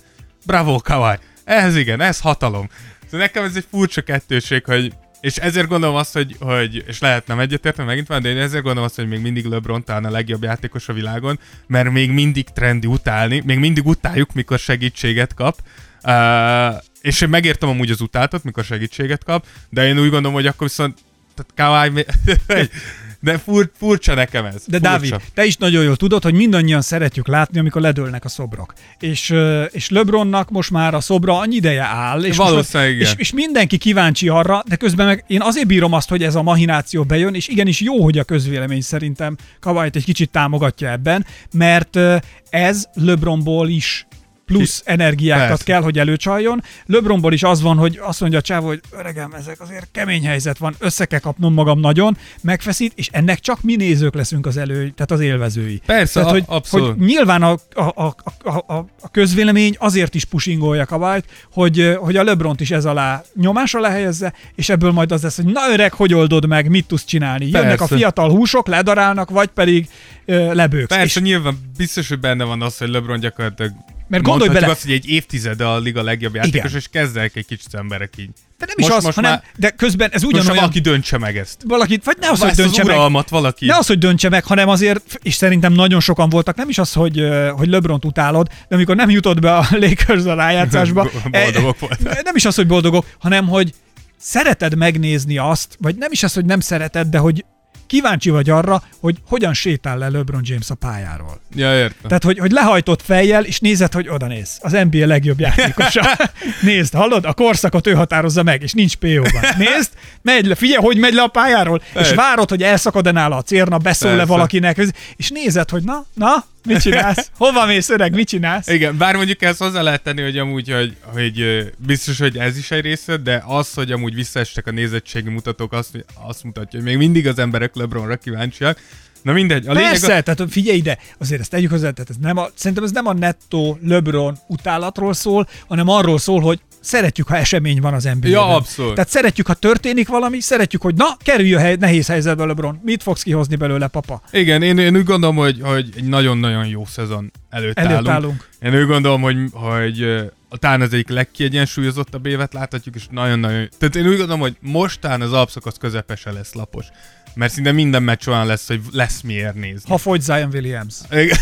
bravo Kawhi, ez igen, ez hatalom. Szóval nekem ez egy furcsa kettőség, hogy és ezért gondolom azt, hogy, hogy és lehet nem egyetérteni megint van, de én ezért gondolom azt, hogy még mindig LeBron talán a legjobb játékos a világon, mert még mindig trendi utálni, még mindig utáljuk, mikor segítséget kap. Uh, és én megértem amúgy az utáltat, mikor segítséget kap, de én úgy gondolom, hogy akkor viszont tehát Kawhi, még- de fur, furcsa nekem ez. De furcsa. Dávid, te is nagyon jól tudod, hogy mindannyian szeretjük látni, amikor ledőlnek a szobrok. És, és LeBronnak most már a szobra annyi ideje áll, és, most, Valószínűleg igen. és, és mindenki kíváncsi arra, de közben meg én azért bírom azt, hogy ez a mahináció bejön, és igenis jó, hogy a közvélemény szerintem Kawait egy kicsit támogatja ebben, mert ez LeBronból is plusz energiákat Persze. kell, hogy előcsaljon. LeBronból is az van, hogy azt mondja a csávó, hogy öregem, ezek azért kemény helyzet van, össze kell kapnom magam nagyon, megfeszít, és ennek csak mi nézők leszünk az elő, tehát az élvezői. Persze, tehát, hogy, abszolút. hogy nyilván a, a, a, a, a, közvélemény azért is pushingolja Kawait, hogy, hogy a LeBront is ez alá nyomás alá helyezze, és ebből majd az lesz, hogy na öreg, hogy oldod meg, mit tudsz csinálni. Jönnek a Persze. fiatal húsok, ledarálnak, vagy pedig ö, lebőksz. Persze, És, nyilván biztos, hogy benne van az, hogy LeBron gyakorlatilag Mert gondolj bele- azt, hogy egy évtizede a liga legjobb játékos, Igen. és kezdek egy kicsit emberek így. de nem most- is az, most hanem, már- de közben ez Most ugyanolyan... valaki döntse meg ezt. valakit, vagy ne az, hogy Ezt az döntse meg, valaki... Ne az, hogy döntse meg, hanem azért, és szerintem nagyon sokan voltak, nem is az, hogy, hogy LeBron utálod, de amikor nem jutott be a Lakers a rájátszásba, Boldogok eh, voltak. Nem is az, hogy boldogok, hanem hogy szereted megnézni azt, vagy nem is az, hogy nem szereted, de hogy kíváncsi vagy arra, hogy hogyan sétál le LeBron James a pályáról. Ja, értem. Tehát, hogy, hogy lehajtott fejjel, és nézed, hogy oda néz. Az NBA legjobb játékosa. Nézd, hallod? A korszakot ő határozza meg, és nincs PO-ban. Nézd, megy le, figyelj, hogy megy le a pályáról, Persze. és várod, hogy elszakad-e nála a cérna, beszól le Persze. valakinek, és nézed, hogy na, na, mit csinálsz? Hova mész, öreg, mit csinálsz? Igen, bár mondjuk ezt hozzá lehet tenni, hogy amúgy, hogy, hogy biztos, hogy ez is egy része, de az, hogy amúgy visszaestek a nézettségi mutatók, azt, azt mutatja, hogy még mindig az emberek LeBronra kíváncsiak. Na mindegy, a lényeg... Persze, tehát figyelj ide, azért ezt tegyük hozzá, tehát ez nem a, szerintem ez nem a nettó LeBron utálatról szól, hanem arról szól, hogy szeretjük, ha esemény van az NBA-ben. Ja, abszolút. Tehát szeretjük, ha történik valami, szeretjük, hogy na, kerülj a hely, nehéz helyzetbe LeBron. Mit fogsz kihozni belőle, papa? Igen, én, én úgy gondolom, hogy, hogy egy nagyon-nagyon jó szezon előtt, Előtt állunk. állunk. Én úgy gondolom, hogy, hogy talán az egyik legkiegyensúlyozottabb évet láthatjuk, és nagyon-nagyon... Tehát én úgy gondolom, hogy mostán az alapszakasz közepese lesz lapos. Mert szinte minden meccs olyan lesz, hogy lesz miért nézni. Ha fogy Zion Williams. Igen.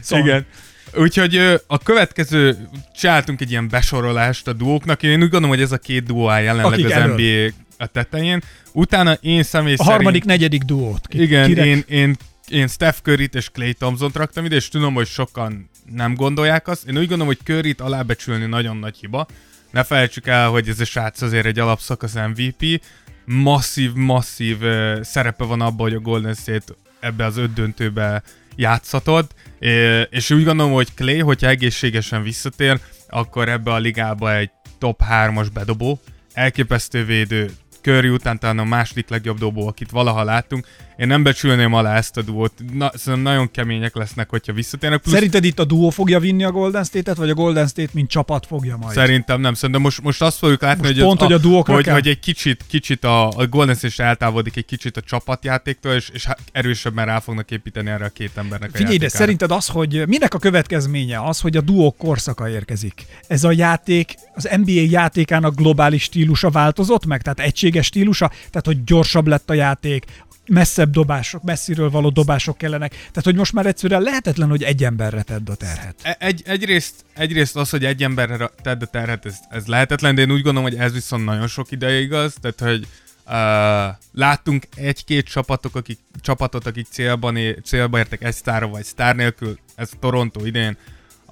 Szóval- Igen. Úgyhogy a következő, csináltunk egy ilyen besorolást a duóknak, én úgy gondolom, hogy ez a két duó áll jelenleg Akik az elől. NBA a tetején. Utána én személy A szerint... harmadik, negyedik duót. Ki, Igen, kirek- én, én, én Steph curry és Clay Thompson-t raktam ide, és tudom, hogy sokan nem gondolják azt. Én úgy gondolom, hogy Curry-t alábecsülni nagyon nagy hiba. Ne felejtsük el, hogy ez a srác azért egy alapszakasz MVP. Masszív, masszív uh, szerepe van abban, hogy a Golden State ebbe az öt döntőbe játszhatod, É- és úgy gondolom, hogy Clay, hogyha egészségesen visszatér, akkor ebbe a ligába egy top 3-as bedobó, elképesztő védő, Curry után talán a második legjobb dobó, akit valaha láttunk. Én nem becsülném alá ezt a duót. Na, szerintem nagyon kemények lesznek, hogyha visszatérnek. Plusz Szerinted itt a duó fogja vinni a Golden State-et, vagy a Golden State mint csapat fogja majd? Szerintem nem, szerintem most, most azt fogjuk látni, Most hogy, pont, az, hogy a hogy, kell? hogy egy kicsit, kicsit a, a Golden State eltávolodik egy kicsit a csapatjátéktól, és, és erősebben rá fognak építeni erre a két embernek a Figyelj játékára. szerinted az, hogy minek a következménye az, hogy a duók korszaka érkezik? Ez a játék, az NBA játékának globális stílusa változott meg? Tehát egységes stílusa? Tehát, hogy gyorsabb lett a játék, messzebb dobások, messziről való dobások kellenek. Tehát, hogy most már egyszerűen lehetetlen, hogy egy emberre tedd a terhet. E- Egy, egyrészt, egyrészt az, hogy egy emberre tedd a terhet, ez, ez lehetetlen, de én úgy gondolom, hogy ez viszont nagyon sok ideje igaz, tehát hogy uh, láttunk egy-két csapatok, akik, csapatot, akik célban, é, célba értek egy sztárra vagy sztár nélkül, ez Toronto idén,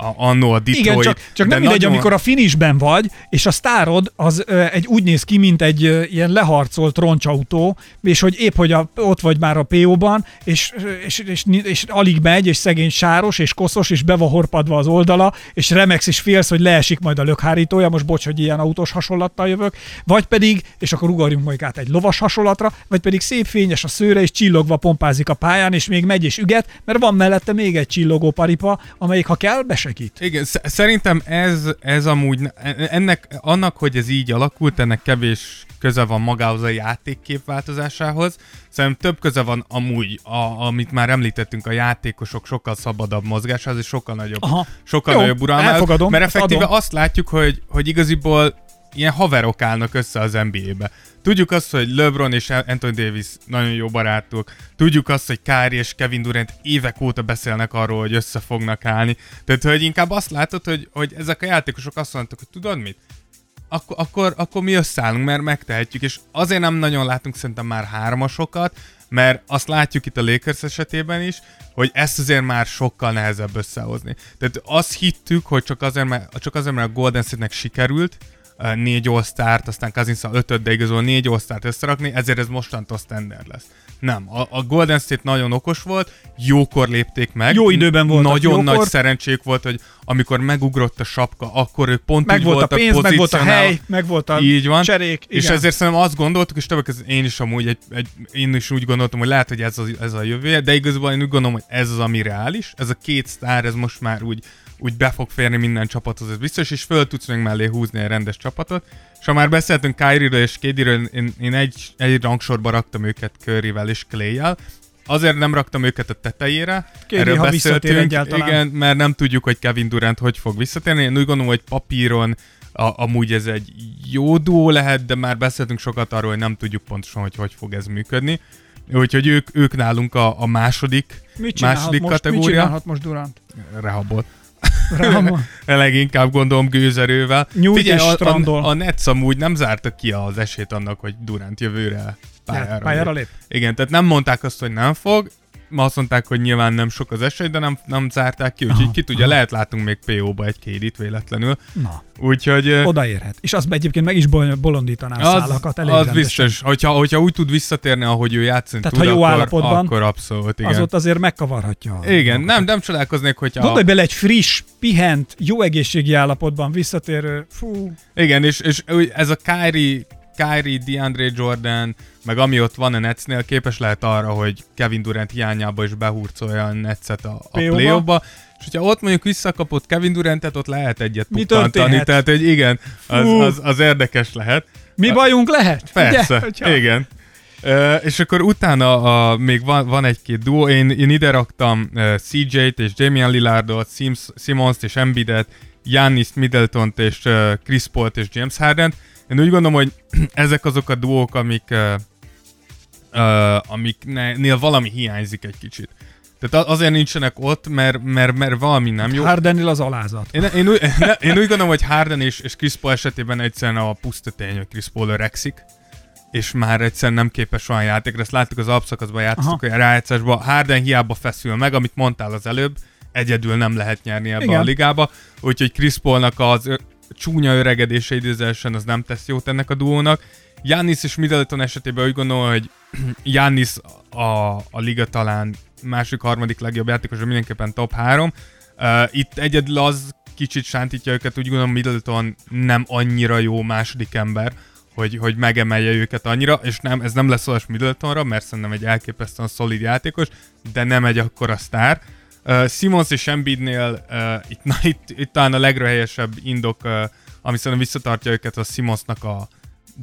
a, annó a Detroit. Igen, csak, csak nem mindegy, nagyon- amikor a finishben vagy, és a sztárod az ö, egy úgy néz ki, mint egy ö, ilyen leharcolt roncsautó, és hogy épp, hogy a, ott vagy már a PO-ban, és, és, és, és, és alig megy, és szegény sáros, és koszos, és be van horpadva az oldala, és remegsz, és félsz, hogy leesik majd a lökhárítója, most bocs, hogy ilyen autós hasonlattal jövök, vagy pedig, és akkor ugorjunk majd át egy lovas hasonlatra, vagy pedig szép fényes a szőre, és csillogva pompázik a pályán, és még megy és üget, mert van mellette még egy csillogó paripa, amelyik ha kell, besegít. Igen, sz- szerintem ez, ez amúgy, ne- ennek, annak, hogy ez így alakult, ennek kevés köze van magához a játékkép változásához. Szerintem több köze van amúgy, a, amit már említettünk, a játékosok sokkal szabadabb mozgásához, és sokkal nagyobb, Aha. sokkal Jó, nagyobb uralmához. Mert effektíve adom. azt látjuk, hogy, hogy igaziból ilyen haverok állnak össze az NBA-be. Tudjuk azt, hogy LeBron és Anthony Davis nagyon jó barátok. Tudjuk azt, hogy Kyrie és Kevin Durant évek óta beszélnek arról, hogy össze fognak állni. Tehát, hogy inkább azt látod, hogy, hogy ezek a játékosok azt mondtak, hogy tudod mit? Akkor, akkor, akkor mi összeállunk, mert megtehetjük, és azért nem nagyon látunk szerintem már hármasokat, mert azt látjuk itt a Lakers esetében is, hogy ezt azért már sokkal nehezebb összehozni. Tehát azt hittük, hogy csak azért, mert, csak azért, mert a Golden State-nek sikerült, négy all aztán cousins ötöt, de igazából négy all összerakni, ezért ez mostantól standard lesz. Nem, a, a Golden State nagyon okos volt, jókor lépték meg. Jó időben voltak, Nagyon jókor. nagy szerencsék volt, hogy amikor megugrott a sapka, akkor ők pont Meg úgy volt a voltak pénz, meg volt a hely, meg volt a így van. cserék. És igen. ezért szerintem azt gondoltuk, és többek között én is amúgy, egy, egy, én is úgy gondoltam, hogy lehet, hogy ez, az, ez a jövője, de igazából én úgy gondolom, hogy ez az, ami reális. Ez a két sztár, ez most már úgy, úgy be fog férni minden csapathoz, ez biztos, és föl tudsz még mellé húzni egy rendes csapatot. És ha már beszéltünk Kyrie-ről és KD-ről, én, én egy, egy rangsorba raktam őket Curryvel és Clay-jel. Azért nem raktam őket a tetejére. KD, ha visszatér egyáltalán. Igen, mert nem tudjuk, hogy Kevin Durant hogy fog visszatérni. Én úgy gondolom, hogy papíron a, amúgy ez egy jó duó lehet, de már beszéltünk sokat arról, hogy nem tudjuk pontosan, hogy hogy fog ez működni. Úgyhogy ők, ők nálunk a, a második, mit második most, Mit kategória. csinálhat most Durant? Rehabot. Ráma. Leginkább gondolom gőzerővel. Nyújt Figyelj, és a, a, a Nets amúgy nem zárta ki az esélyt annak, hogy Durant jövőre pályára, Pályára lép. lép. Igen, tehát nem mondták azt, hogy nem fog, ma azt mondták, hogy nyilván nem sok az esély, de nem, nem zárták ki, úgyhogy Aha, ki tudja, lehet látunk még PO-ba egy kédit véletlenül. Na, Úgyhogy odaérhet. És az egyébként meg is bol- bolondítaná az, szálakat elég az rendesen. biztos, hogyha, hogyha úgy tud visszatérni, ahogy ő játszani Tehát, tud, ha jó akkor, állapotban, akkor abszolút, igen. Az ott azért megkavarhatja. Igen, dolgokat. nem, nem csodálkoznék, hogyha... Gondolj bele egy friss, pihent, jó egészségi állapotban visszatérő, fú, Igen, és, és ez a Kyrie, Kyrie, DeAndre Jordan, meg ami ott van a Netsnél, képes lehet arra, hogy Kevin Durant hiányába is behurcolja a Netset a, a PO-ba. play és hogyha ott mondjuk visszakapott Kevin Durantet, ott lehet egyet pukkantani, tehát hogy igen, az, az, az érdekes lehet. mi bajunk lehet? Persze, Ugye? Hogyha- igen. Uh, és akkor utána a, még van, van egy-két duó, én, én ide raktam uh, CJ-t és Damian Lillardot, Sims, Simons-t és Embiidet, Giannis Middleton-t és uh, Chris Paul-t és James Harden-t. Én úgy gondolom, hogy ezek azok a duók, amik, uh, uh, amiknél valami hiányzik egy kicsit. Tehát azért nincsenek ott, mert, mert, mert valami nem jó. Hardennél az alázat. Én, én, úgy, én úgy gondolom, hogy Harden és, és Chris Paul esetében egyszerűen a puszta tény, hogy Chris Paul öregszik, és már egyszerűen nem képes olyan játékra. Ezt láttuk az alapszakaszban, játszottuk a rájátszásban. Harden hiába feszül meg, amit mondtál az előbb, egyedül nem lehet nyerni ebbe Igen. a ligába. Úgyhogy Chris Paulnak az ö, csúnya öregedése idézősen az nem tesz jót ennek a duónak. Giannis és Middleton esetében úgy gondolom, hogy Giannis a, a liga talán másik, harmadik legjobb játékos, de mindenképpen top 3. Uh, itt egyedül az kicsit sántítja őket, úgy gondolom Middleton nem annyira jó második ember, hogy, hogy megemelje őket annyira, és nem, ez nem lesz olyas Middletonra, mert szerintem egy elképesztően szolid játékos, de nem egy akkora sztár. Uh, Simons és Embiidnél uh, itt, na, itt, itt talán a legrehelyesebb indok, uh, ami szerintem visszatartja őket, a Simonsnak a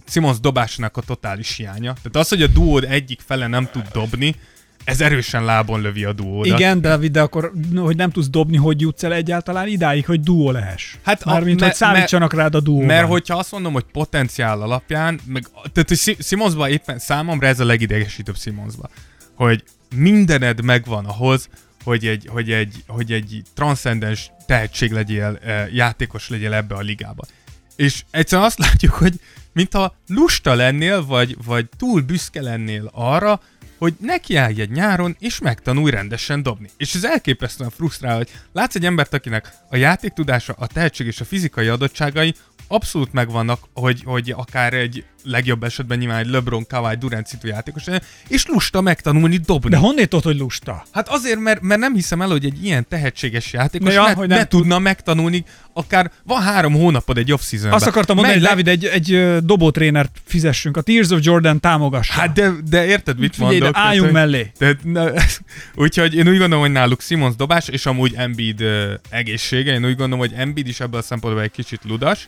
Simons dobásnak a totális hiánya. Tehát az, hogy a duód egyik fele nem tud dobni, ez erősen lábon lövi a duódat. Igen, David, de akkor, hogy nem tudsz dobni, hogy jutsz el egyáltalán idáig, hogy duó lehess. Hát a- Mármint, me- hogy számítsanak rád a duóban. Mert hogyha azt mondom, hogy potenciál alapján, meg, tehát hogy Si- Simonsban éppen számomra ez a legidegesítőbb Simonsban, hogy mindened megvan ahhoz, hogy egy, hogy egy, hogy egy transzcendens tehetség legyél, eh, játékos legyél ebbe a ligába. És egyszerűen azt látjuk, hogy mintha lusta lennél, vagy, vagy túl büszke lennél arra, hogy nekiállj egy nyáron, és megtanulj rendesen dobni. És ez elképesztően frusztrál, hogy látsz egy embert, akinek a játéktudása, a tehetség és a fizikai adottságai abszolút megvannak, hogy, hogy akár egy legjobb esetben nyilván egy LeBron, Kawhi, Durant szitu játékos, és lusta megtanulni dobni. De honnét tudod, hogy lusta? Hát azért, mert, mert nem hiszem el, hogy egy ilyen tehetséges játékos Ja, ne, hogy ne nem tudna megtanulni, akár van három hónapod egy off-seasonben. Azt akartam mondani, Menj hogy Dávid, egy, egy dobótrénert fizessünk. A Tears of Jordan támogassa. Hát de, de érted, mit Figyelj, de mondok? Tehát, álljunk hogy- mellé. Tehát, na, úgyhogy én úgy gondolom, hogy náluk Simons dobás, és amúgy Embiid egészsége. Én úgy gondolom, hogy Embiid is ebből a szempontból egy kicsit ludas.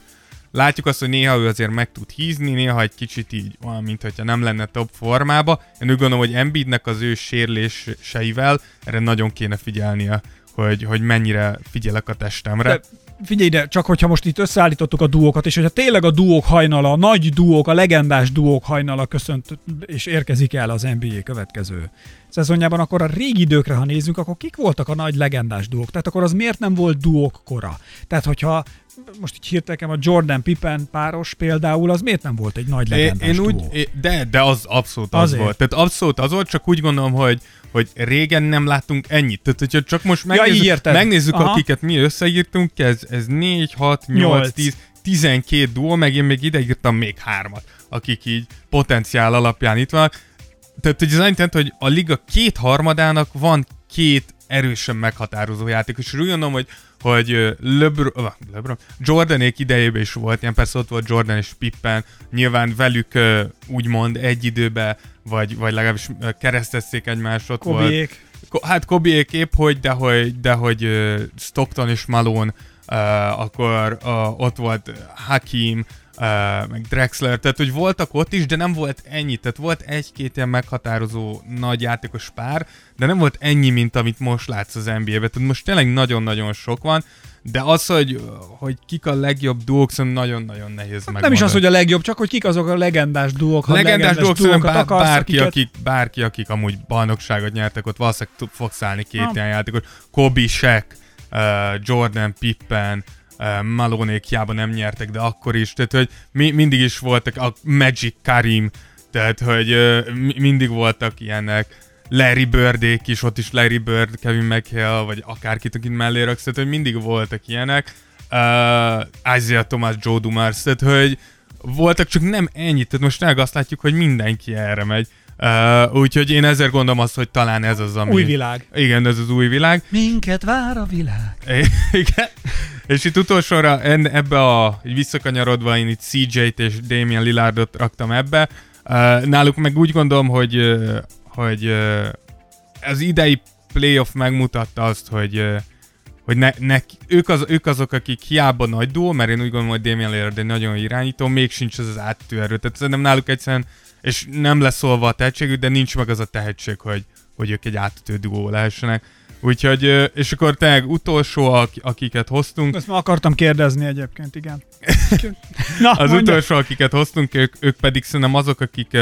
Látjuk azt, hogy néha ő azért meg tud hízni, néha egy kicsit így olyan, mint hogyha nem lenne top formába. Én úgy gondolom, hogy Embiidnek az ő sérléseivel erre nagyon kéne figyelnie, hogy, hogy mennyire figyelek a testemre. De figyelj ide, csak hogyha most itt összeállítottuk a duókat, és hogyha tényleg a duók hajnala, a nagy duók, a legendás duók hajnala köszönt és érkezik el az NBA következő szezonjában, akkor a régi időkre, ha nézzünk, akkor kik voltak a nagy legendás duók? Tehát akkor az miért nem volt duók kora? Tehát hogyha most így hirtelen a Jordan Pippen páros például, az miért nem volt egy nagy Én, legendás én úgy, duó? é- de, de az abszolút az Azért. volt. Tehát abszolút az volt, csak úgy gondolom, hogy hogy régen nem láttunk ennyit. Tehát, hogyha csak most megnézzük, érted. megnézzük Aha. akiket mi összeírtunk, ez, ez 4, 6, 8, Nyolc. 10, 12 duó, meg én még ideírtam még hármat, akik így potenciál alapján itt vannak. Tehát, hogy ez annyit jelent, hogy a liga két harmadának van két erősen meghatározó játékos, és úgy gondolom, hogy hogy ö, LeBron, LeBron, Jordanék idejében is volt, ilyen persze ott volt Jordan és Pippen, nyilván velük úgymond egy időben, vagy, vagy legalábbis keresztezték egymást, ott volt. Kobiék. Ko- Hát Kobiék épp hogy, de hogy, de hogy Stockton és Malone, uh, akkor uh, ott volt Hakim, uh, meg Drexler, tehát hogy voltak ott is, de nem volt ennyi, tehát volt egy-két ilyen meghatározó nagy játékos pár, de nem volt ennyi, mint amit most látsz az NBA-ben, tehát most tényleg nagyon-nagyon sok van, de az, hogy, hogy kik a legjobb duók, szerintem nagyon-nagyon nehéz megmondani. Nem is az, hogy a legjobb, csak hogy kik azok a legendás duók, ha legendás dolgok szerintem bár, akarsz, bárki, akiket- akik, bárki, akik amúgy bajnokságot nyertek, ott valószínűleg fogsz szállni két Ah. ilyen játékot. Kobe, Shaq, uh, Jordan, Pippen, Malonék hiába nem nyertek, de akkor is. Tehát, hogy mi, mindig is voltak a Magic, Karim, tehát, hogy mi, mindig voltak ilyenek. Larry Birdék is, ott is Larry Bird, Kevin McHale, vagy akárkit, akit mellé raksz, tehát, hogy mindig voltak ilyenek. Uh, Isaiah Thomas, Joe Dumars, tehát, hogy voltak, csak nem ennyit, tehát most tényleg azt látjuk, hogy mindenki erre megy. Uh, úgyhogy én ezért gondolom azt, hogy talán ez az, ami... Új világ. Igen, ez az új világ. Minket vár a világ. Igen. És itt utolsóra en, ebbe a, így visszakanyarodva, én itt CJ-t és Damian Lillardot raktam ebbe. Uh, náluk meg úgy gondolom, hogy, uh, hogy uh, az idei playoff megmutatta azt, hogy uh, hogy ne, ne, ők, az, ők azok, akik hiába nagy duó, mert én úgy gondolom, hogy Damian Lillard egy nagyon irányító, még sincs az az átütő erő. Tehát szerintem náluk egyszerűen, és nem leszólva a tehetségük, de nincs meg az a tehetség, hogy, hogy ők egy átütő duó lehessenek. Úgyhogy, és akkor tényleg utolsó, ak- akiket hoztunk, Ezt már akartam kérdezni egyébként, igen. Na, az mondja. utolsó, akiket hoztunk, ők, ők pedig szerintem azok, akik...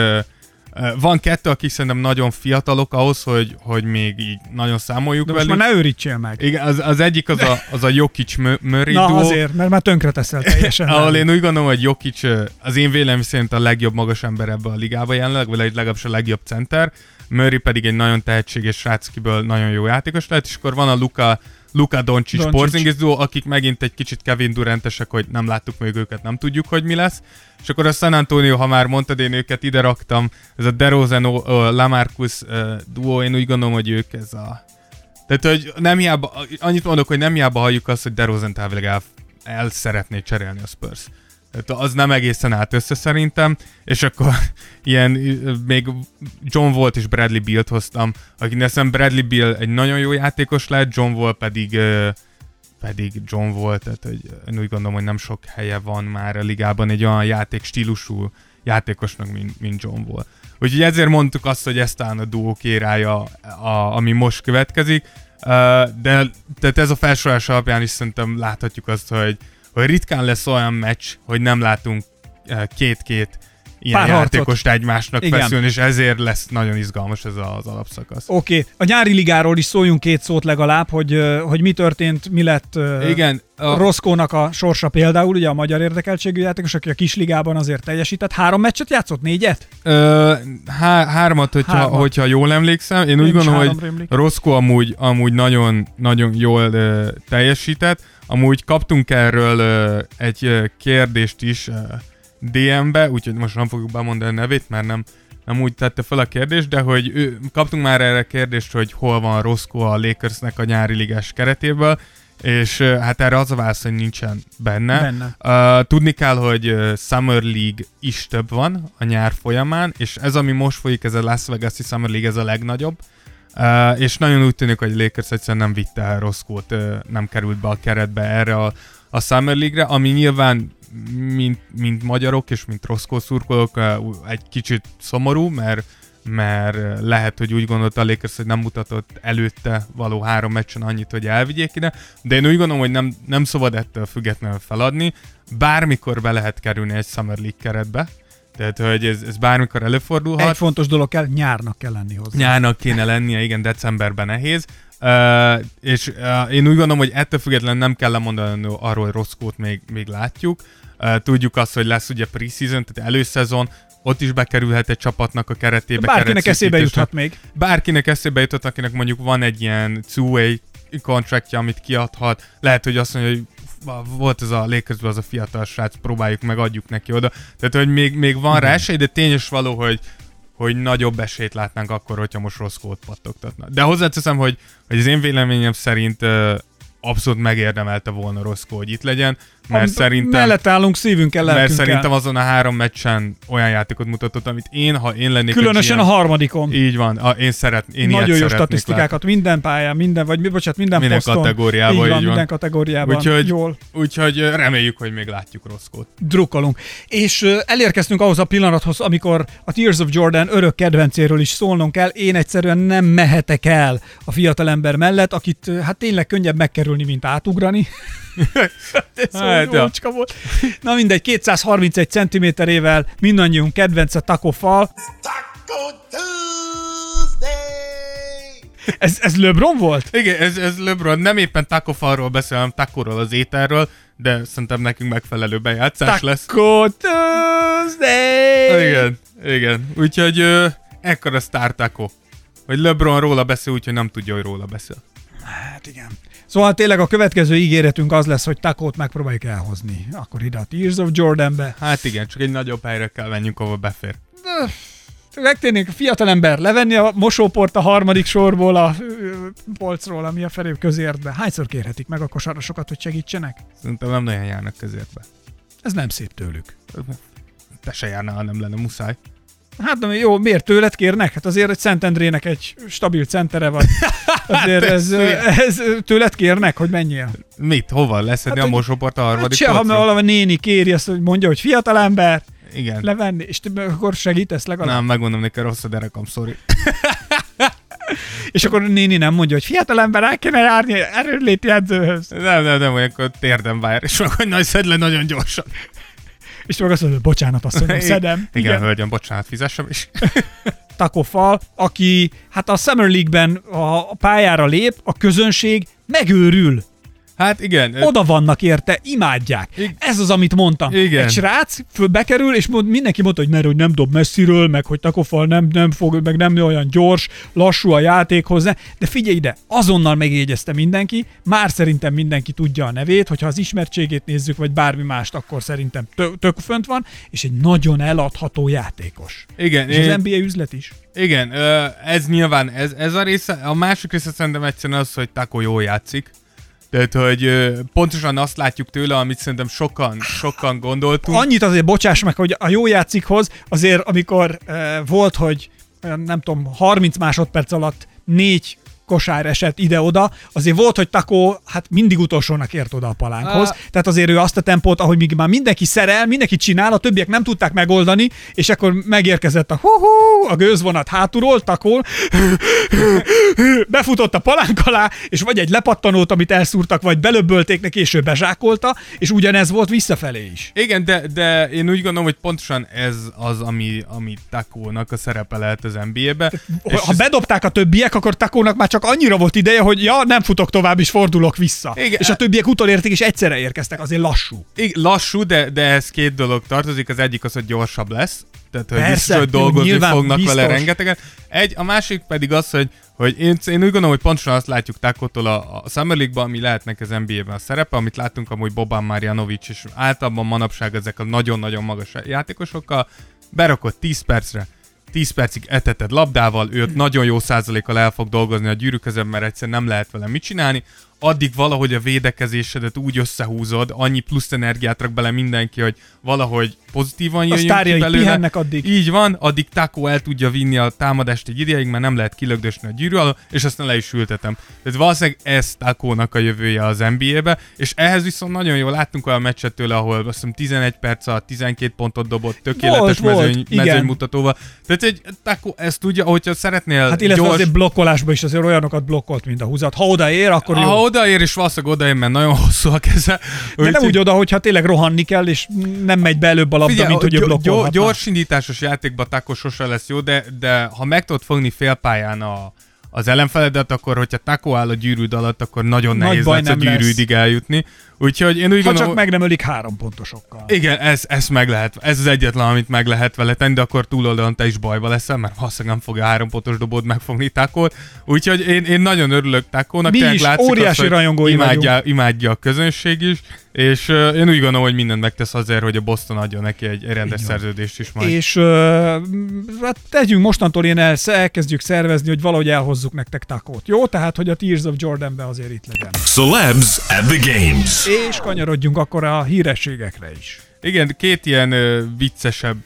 Van kettő, akik szerintem nagyon fiatalok ahhoz, hogy, hogy még így nagyon számoljuk De most velük. már ne őrítsél meg. Igen, az, az egyik az a, az a Jokic Murray Na duó, azért, mert már tönkre teszel teljesen. ahol én úgy gondolom, hogy Jokic az én véleményem szerint a legjobb magas ember ebbe a ligába jelenleg, vagy legalábbis a legjobb center. Murray pedig egy nagyon tehetséges srác, akiből nagyon jó játékos lehet, és akkor van a Luka, Luka Doncic, Doncic. Porzingis duo, akik megint egy kicsit Kevin Durantesek, hogy nem láttuk még őket, nem tudjuk, hogy mi lesz. És akkor a San Antonio, ha már mondtad, én őket ide raktam, ez a DeRozan, uh, Lamarcus uh, duo, én úgy gondolom, hogy ők ez a... Tehát, hogy nem hiába, annyit mondok, hogy nem hiába halljuk azt, hogy DeRozan elvileg el, el szeretné cserélni a Spurs. Az nem egészen állt össze szerintem, és akkor ilyen még John Wall és Bradley Beal-t hoztam, akik eszem Bradley Beal egy nagyon jó játékos lehet, John Wall pedig pedig John Wall, tehát hogy én úgy gondolom, hogy nem sok helye van már a ligában egy olyan játék stílusú játékosnak, mint, mint John Wall. Úgyhogy ezért mondtuk azt, hogy ez talán a duó kérája, a, ami most következik, de tehát ez a felsorolás alapján is szerintem láthatjuk azt, hogy, hogy ritkán lesz olyan meccs, hogy nem látunk uh, két-két ilyen Pár harcot. játékost egymásnak Igen. feszülni, és ezért lesz nagyon izgalmas ez az alapszakasz. Oké, okay. a nyári ligáról is szóljunk két szót legalább, hogy, ö, hogy mi történt, mi lett ö, Igen, a, Roszkónak a sorsa például, ugye a magyar érdekeltségű játékos, aki a kisligában azért teljesített. Három meccset játszott? Négyet? Ö, há- hármat, hogyha, Hármat. hogyha jól emlékszem. Én úgy is gondolom, hogy. Roscoe amúgy, amúgy nagyon, nagyon jól ö, teljesített. Amúgy kaptunk erről egy kérdést is DM-be, úgyhogy most nem fogjuk bemondani a nevét, mert nem, nem úgy tette fel a kérdést, de hogy ő, kaptunk már erre kérdést, hogy hol van Roscoe a Lakersnek a nyári ligás keretéből, és hát erre az a válasz, hogy nincsen benne. Benne. Uh, tudni kell, hogy Summer League is több van a nyár folyamán, és ez, ami most folyik, ez a Las Vegas-i Summer League, ez a legnagyobb. Uh, és nagyon úgy tűnik, hogy Lakers egyszerűen nem vitte el Roscoe-t, uh, nem került be a keretbe erre a, a Summer League-re, ami nyilván mint, mint magyarok és mint Roscoe szurkolók uh, egy kicsit szomorú, mert mert lehet, hogy úgy gondolta a Lakers, hogy nem mutatott előtte való három meccsen annyit, hogy elvigyék ide, de én úgy gondolom, hogy nem, nem szabad ettől függetlenül feladni, bármikor be lehet kerülni egy Summer League keretbe, tehát, hogy ez, ez bármikor előfordulhat. Egy fontos dolog kell, nyárnak kell lenni hozzá. Nyárnak kéne lennie, igen, decemberben nehéz. Uh, és uh, én úgy gondolom, hogy ettől függetlenül nem kell lemondani arról, hogy Roszkót még, még látjuk. Uh, tudjuk azt, hogy lesz ugye preseason, tehát előszezon, ott is bekerülhet egy csapatnak a keretébe. Bárkinek eszébe juthat még. Bárkinek eszébe jutott, akinek mondjuk van egy ilyen two-way kontraktja, amit kiadhat, lehet, hogy azt mondja, hogy volt ez a Lakersben az a fiatal srác, próbáljuk meg, adjuk neki oda. Tehát, hogy még, még van rá esély, de tényes való, hogy, hogy nagyobb esélyt látnánk akkor, hogyha most rossz kód pattogtatna. De hozzáteszem, hogy, hogy az én véleményem szerint uh, abszolút megérdemelte volna Roszkó, hogy itt legyen, mert szerintem... Mellett állunk szívünkkel, mert szerintem azon a három meccsen olyan játékot mutatott, amit én, ha én lennék Különösen egy a ilyen, harmadikon. Így van, a, én szeret, én Nagyon jó statisztikákat minden pályán, minden, vagy mi, bocsánat, minden, Minden poszton. kategóriában, így van, így van. minden kategóriában. Úgyhogy- Jól látni. Úgyhogy reméljük, hogy még látjuk Roszkót. drukkolunk. És ö, elérkeztünk ahhoz a pillanathoz, amikor a Tears of Jordan örök kedvencéről is szólnunk kell. Én egyszerűen nem mehetek el a fiatalember mellett, akit hát tényleg könnyebb megkerülni, mint átugrani. Hát, hát, ja. volt. Na mindegy, 231 cm-ével mindannyiunk kedvence Taco Fall. Taco. Ez, ez LeBron volt? Igen, ez, ez LeBron nem éppen Taco Falról beszél, hanem Tacoról az ételről, de szerintem nekünk megfelelő bejátszás lesz. Taco Tuesday! Igen, igen. Úgyhogy ö, ekkora sztár Taco. Hogy LeBron róla beszél, úgyhogy nem tudja, hogy róla beszél. Hát igen. Szóval tényleg a következő ígéretünk az lesz, hogy Takót megpróbáljuk elhozni. Akkor ide a Tears of Jordanbe. Hát igen, csak egy nagyobb helyre kell menjünk, ahol befér. Megtérnék a fiatalember levenni a mosóport a harmadik sorból a ö, polcról, ami a felé közértbe. Hányszor kérhetik meg a kosarasokat, hogy segítsenek? Szerintem nem nagyon járnak közértbe. Ez nem szép tőlük. Te se járnál, ha nem lenne muszáj. Hát de jó, miért tőled kérnek? Hát azért, hogy Szentendrének egy stabil centere vagy. Azért ez, persze. ez, tőled kérnek, hogy menjél. Mit? Hova? Leszedni Hát, a mosóport a Hát harmadik se, ha valami néni kéri azt, hogy mondja, hogy fiatalember, Igen. levenni, és te akkor segítesz legalább. Nem, megmondom neki, rossz a derekam, sorry. És akkor a néni nem mondja, hogy fiatalember, el kéne járni erőléti edzőhöz. Nem, nem, nem, olyankor térdem vár, és meg, hogy nagy szed le nagyon gyorsan. És meg azt mondja, bocsánat, azt mondom, szedem. Igen, Igen, hölgyem, bocsánat, fizessem is. Takofal, aki hát a Summer League-ben a pályára lép, a közönség megőrül. Hát igen, Oda vannak érte, imádják. Ig- Ez az, amit mondtam. Igen. Egy srác föl bekerül, és mond, mindenki mondta, hogy mert hogy nem dob messziről, meg hogy Takofal nem, nem fog, meg nem olyan gyors, lassú a játék hozzá. De figyelj ide, azonnal megjegyezte mindenki, már szerintem mindenki tudja a nevét, hogyha az ismertségét nézzük, vagy bármi mást, akkor szerintem tök, tök fönt van, és egy nagyon eladható játékos. igen, És én, az NBA üzlet is. igen, ez nyilván, ez, ez a része, a másik része szerintem egyszerűen az, hogy Taco jól játszik. Tehát, hogy pontosan azt látjuk tőle, amit szerintem sokan, sokan gondoltunk. Annyit azért bocsáss meg, hogy a jó játszikhoz azért, amikor uh, volt, hogy nem tudom, 30 másodperc alatt négy kosár esett ide-oda, azért volt, hogy Takó hát mindig utolsónak ért oda a palánkhoz. Á. Tehát azért ő azt a tempót, ahogy még már mindenki szerel, mindenki csinál, a többiek nem tudták megoldani, és akkor megérkezett a hú a gőzvonat hátulról, Takó befutott a palánk alá, és vagy egy lepattanót, amit elszúrtak, vagy belöbbölték neki, és ő bezsákolta, és ugyanez volt visszafelé is. Igen, de, de én úgy gondolom, hogy pontosan ez az, ami, ami Takónak a szerepe lehet az NBA-be. És Ha ez- bedobták a többiek, akkor Takónak már csak annyira volt ideje, hogy ja, nem futok tovább, és fordulok vissza. Igen. És a többiek utolérték, és egyszerre érkeztek, azért lassú. Igen, lassú, de, de ez két dolog tartozik. Az egyik az, hogy gyorsabb lesz. Tehát, hogy Persze, biztos, hogy dolgozni nyilván fognak biztos. vele rengeteget. Egy, a másik pedig az, hogy, hogy én, én úgy gondolom, hogy pontosan azt látjuk Takotól a, a Summer League-ban, ami lehetnek az NBA-ben a szerepe, amit látunk amúgy Boban Marjanovic, és általában manapság ezek a nagyon-nagyon magas játékosokkal, berakott 10 percre, 10 percig eteted labdával, őt nagyon jó százalékkal el fog dolgozni a gyűrűk közben, mert egyszer nem lehet vele mit csinálni, addig valahogy a védekezésedet úgy összehúzod, annyi plusz energiát rak bele mindenki, hogy valahogy pozitívan A jöjjön ki sztárjaik belőle. pihennek addig. Így van, addig Taco el tudja vinni a támadást egy ideig, mert nem lehet kilögdösni a gyűrű alól, és aztán le is ültetem. Tehát valószínűleg ez Taco-nak a jövője az NBA-be, és ehhez viszont nagyon jól láttunk olyan meccset tőle, ahol azt hiszem 11 perc alatt 12 pontot dobott, tökéletes Volt, volt, mezőny, igen. mezőnymutatóval. Tehát egy Taco ezt tudja, hogyha szeretnél Hát illetve gyors, azért blokkolásban is azért olyanokat blokkolt, mint a húzat. Ha odaér, akkor jó. ha odaér, és valószínűleg odaér, mert nagyon hosszú a keze. De nem Úgyhogy- úgy oda, hogyha tényleg rohanni kell, és nem megy be előbb a labda, Figyelj, mint hogy gy- gy- gyors indításos játékban Taco sose lesz jó, de, de ha meg tudod fogni félpályán a, az ellenfeledet, akkor hogyha Taco áll a gyűrűd alatt, akkor nagyon Nagy nehéz lesz a nem lesz. gyűrűdig eljutni. Úgyhogy én úgy Ha gondolom, csak meg nem ölik három pontosokkal. igen, ez, ez meg lehet, ez az egyetlen, amit meg lehet vele tenni, de akkor túloldalon te is bajba leszel, mert valószínűleg nem fogja három pontos dobót megfogni Takót. Úgyhogy én, én nagyon örülök Takónak. Mi tényleg is, látszik óriási azt, rajongói imádja, imádja a közönség is, és uh, én úgy gondolom, hogy mindent megtesz azért, hogy a Boston adja neki egy, rendes szerződést is majd. És uh, hát tegyünk mostantól én el, elkezdjük szervezni, hogy valahogy elhozzuk nektek takót. Jó? Tehát, hogy a Tears of Jordanbe azért itt legyen. Celebs at the games. És kanyarodjunk akkor a hírességekre is. Igen, két ilyen ö, viccesebb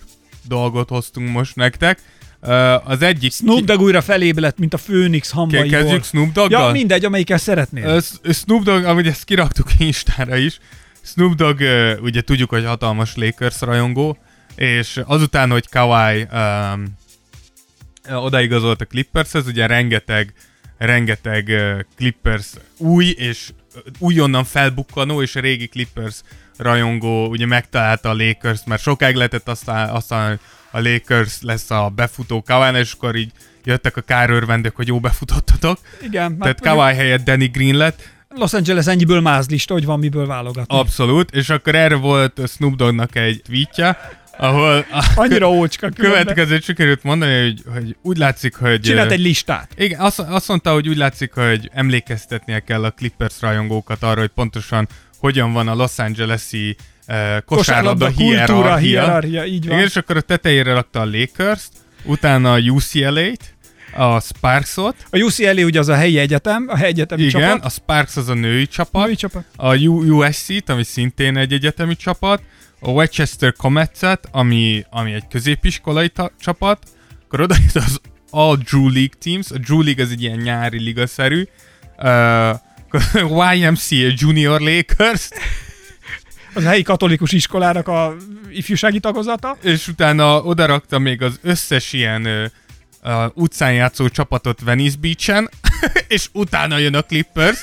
dolgot hoztunk most nektek. Ö, az egyik... Snoop Dogg újra felébredt, mint a Főnix hamvaiból. Kezdjük Snoop Doggal? Ja, mindegy, amelyikkel szeretnél. S- Snoop Dogg, amúgy ezt kiraktuk Instára is. Snoop Dogg, ugye tudjuk, hogy hatalmas Lakers rajongó, és azután, hogy Kawhi um, odaigazolt a Clippershez, ugye rengeteg, rengeteg Clippers új és újonnan felbukkanó, és a régi Clippers rajongó ugye megtalálta a Lakers, mert sokáig lehetett aztán, aztán a Lakers lesz a befutó Kawhi, és akkor így jöttek a kárőrvendők, hogy jó befutottatok. Igen, Tehát hát Kawhi helyett Danny Green lett, Los Angeles ennyiből mázlista, hogy van miből válogatni. abszolút, és akkor erre volt Snoop Doggnak egy tweetje, ahol a Annyira ócska következőt sikerült mondani, hogy, hogy úgy látszik, hogy... Csinált egy listát. Igen, azt, azt mondta, hogy úgy látszik, hogy emlékeztetnie kell a Clippers rajongókat arra, hogy pontosan hogyan van a Los Angeles-i uh, kosárlabda hierarchia. hierarchia, így van. Igen, és akkor a tetejére rakta a Lakers-t, utána a UCLA-t, a Sparksot, A UCLA ugye az a helyi egyetem, a helyi egyetemi igen, csapat. a Sparks az a női csapat, Női csapat. a USC-t, ami szintén egy egyetemi csapat, a Westchester Comets-et, ami, ami egy középiskolai ta- csapat, akkor oda jött az All Drew League Teams, a Drew League az egy ilyen nyári ligaszerű, uh, YMCA Junior Lakers, Az helyi katolikus iskolának a ifjúsági tagozata. és utána oda rakta még az összes ilyen uh, utcán játszó csapatot Venice Beach-en, és utána jön a Clippers.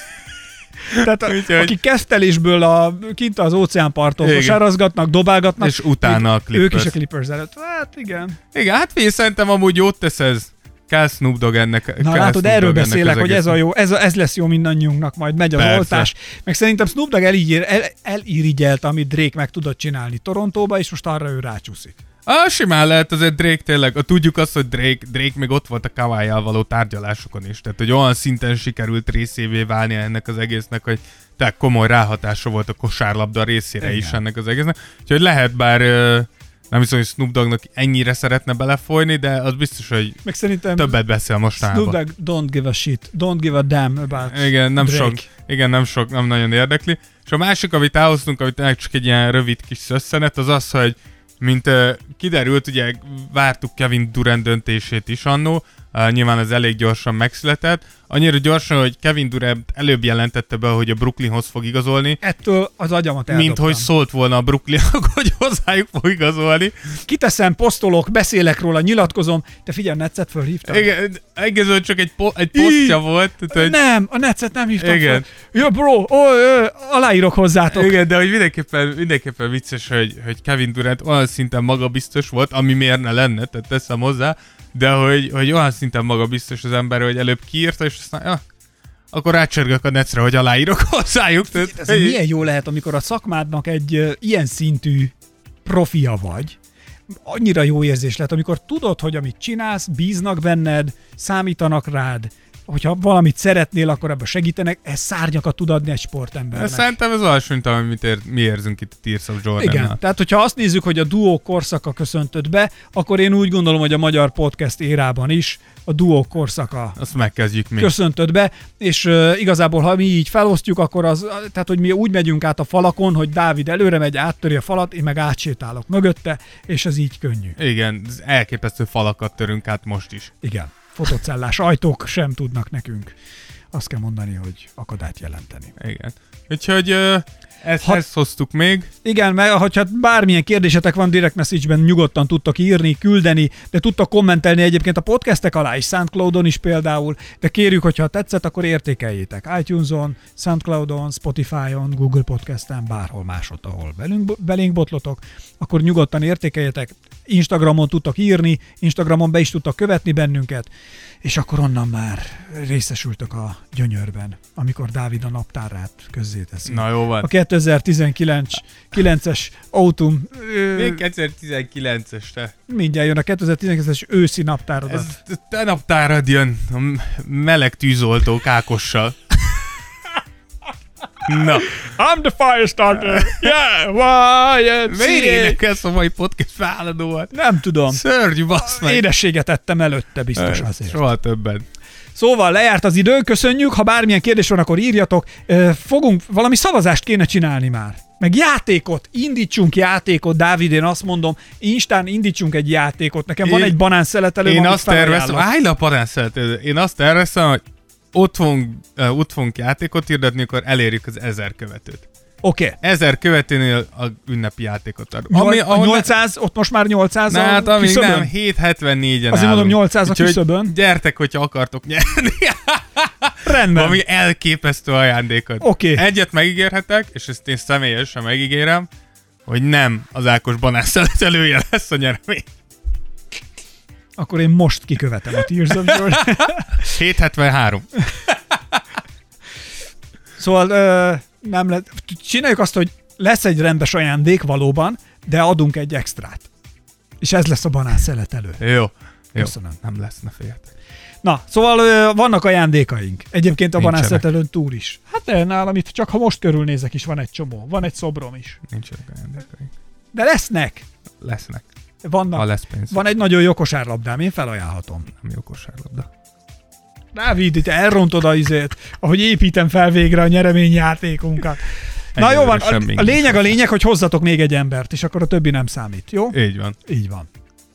Tehát a, Úgyhogy- akik kezdtelésből a, kint az óceánparton Igen. kosárazgatnak, dobálgatnak. És utána a még Ők Clippers. is a Clippers előtt. Hát igen. Igen, hát figyelj, szerintem amúgy jót tesz ez. Kell Snoop Dogg ennek. Na kell látod, Snoop erről beszélek, hogy ez a jó, ez, a, ez lesz jó mindannyiunknak, majd megy az Persze. oltás. Meg szerintem Snoop Dogg elígyér, el, elirigyelte, amit Drake meg tudott csinálni Torontóba, és most arra ő rácsúszik. Ah, simán lehet azért Drake tényleg. A, tudjuk azt, hogy Drake, Drake még ott volt a kawhi való tárgyalásokon is. Tehát, hogy olyan szinten sikerült részévé válni ennek az egésznek, hogy tehát komoly ráhatása volt a kosárlabda részére Igen. is ennek az egésznek. Úgyhogy lehet, bár nem hiszem, hogy Snoop Doggnak ennyire szeretne belefolyni, de az biztos, hogy Meg szerintem többet beszél Snoop mostanában. Dogg don't give a shit, don't give a damn about Igen, nem Drake. sok, igen, nem sok, nem nagyon érdekli. És a másik, amit elhoztunk, amit csak egy ilyen rövid kis szösszenet, az az, hogy mint uh, kiderült, ugye vártuk Kevin Durant döntését is annó, Uh, nyilván az elég gyorsan megszületett. Annyira gyorsan, hogy Kevin Durant előbb jelentette be, hogy a Brooklynhoz fog igazolni, Ettől az agyamat eldobtam. mint hogy szólt volna a Brooklyn, hogy hozzájuk fog igazolni. Kiteszem, posztolok, beszélek róla, nyilatkozom. Te figyelj, Netszet fölhívtam. Igen, igazol csak egy, po- egy posztja volt. Tehát, Nem, a Netszet nem hívtam Igen. föl. Ja, bro, ó, ö, aláírok hozzátok. Igen, de hogy mindenképpen, mindenképpen vicces, hogy, hogy Kevin Durant olyan szinten magabiztos volt, ami miért ne lenne, tehát teszem hozzá, de hogy, hogy olyan szinten magabiztos az ember, hogy előbb kiírta, és aztán, ja, akkor rácsörgök a necre, hogy aláírok hozzájuk. Tehát, Ez milyen jó lehet, amikor a szakmádnak egy ilyen szintű profia vagy, annyira jó érzés lehet, amikor tudod, hogy amit csinálsz, bíznak benned, számítanak rád, hogyha valamit szeretnél, akkor ebben segítenek, ez szárnyakat tud adni egy sportembernek. Szerintem ez mint amit ér, mi érzünk itt a Tears of jordan Igen, tehát hogyha azt nézzük, hogy a duó korszaka köszöntött be, akkor én úgy gondolom, hogy a magyar podcast érában is a duó korszaka Azt megkezdjük mi. köszöntött be, és uh, igazából, ha mi így felosztjuk, akkor az, tehát, hogy mi úgy megyünk át a falakon, hogy Dávid előre megy, áttöri a falat, én meg átsétálok mögötte, és ez így könnyű. Igen, elképesztő falakat törünk át most is. Igen, fotocellás ajtók sem tudnak nekünk. Azt kell mondani, hogy akadályt jelenteni. Igen. Úgyhogy ezt, Ha- ezt hoztuk még. Igen, mert ha bármilyen kérdésetek van direct message-ben, nyugodtan tudtak írni, küldeni, de tudtak kommentelni egyébként a podcastek alá is, Soundcloudon is például, de kérjük, hogyha tetszett, akkor értékeljétek iTunes-on, Soundcloudon, Spotify-on, Google Podcast-en, bárhol másod, ahol belünk, belénk botlotok, akkor nyugodtan értékeljetek. Instagramon tudtak írni, Instagramon be is tudtak követni bennünket, és akkor onnan már részesültök a gyönyörben, amikor Dávid a naptárát közzéteszi. Na jó van. A 2019-es autumn, ö, Még 2019-es te. mindjárt jön a 2019-es őszi naptárodat. Ez te naptárad jön a meleg tűzoltó kákossal. Na, I'm the fire starter! Yeah, why? miért énekelsz a mai podcast váladóat? Nem tudom. Szörnyű, bassz meg. Édességet ettem előtte biztos azért. Soha többen. Szóval lejárt az idő, köszönjük, ha bármilyen kérdés van, akkor írjatok. Fogunk, valami szavazást kéne csinálni már. Meg játékot, indítsunk játékot, Dávid, én azt mondom, Instán indítsunk egy játékot. Nekem van Én- egy banán szeletelő, Én azt terveztem, állj le a paránszeletet. Én azt terveztem, hogy ott fogunk, uh, ott fogunk játékot hirdetni, akkor elérjük az ezer követőt. Oké. Okay. Ezer követőnél a ünnepi játékot ad. Ami, a ne- 800, ott most már 800 Na, hát amíg küszöbön? nem, 774-en Azért mondom, 800 a küszöbön. Gyertek, hogyha akartok nyerni. Rendben. Ami elképesztő ajándékot. Oké. Egyet megígérhetek, és ezt én személyesen megígérem, hogy nem az Ákos banásszelet elője lesz a nyeremény. Akkor én most kikövetem a Tears of Jordan. 773. Szóval ö, nem lehet. Csináljuk azt, hogy lesz egy rendes ajándék valóban, de adunk egy extrát. És ez lesz a banán szeletelő. Jó. Jó. Köszönöm. Nem lesz, ne féljetek. Na, szóval ö, vannak ajándékaink. Egyébként a banán szeletelőn túl is. Hát de nálam itt csak ha most körülnézek is van egy csomó. Van egy szobrom is. Nincsenek ajándékaink. De lesznek. Lesznek. Vannak. Ha lesz pénz. Van egy nagyon jó kosárlabdám, én felajánlhatom. Nem jó kosárlabda. Dávid, itt elrontod a izét, ahogy építem fel végre a nyereményjátékunkat. Na jó van, a, a lényeg a lényeg, hogy hozzatok még egy embert, és akkor a többi nem számít, jó? Így van. Így van.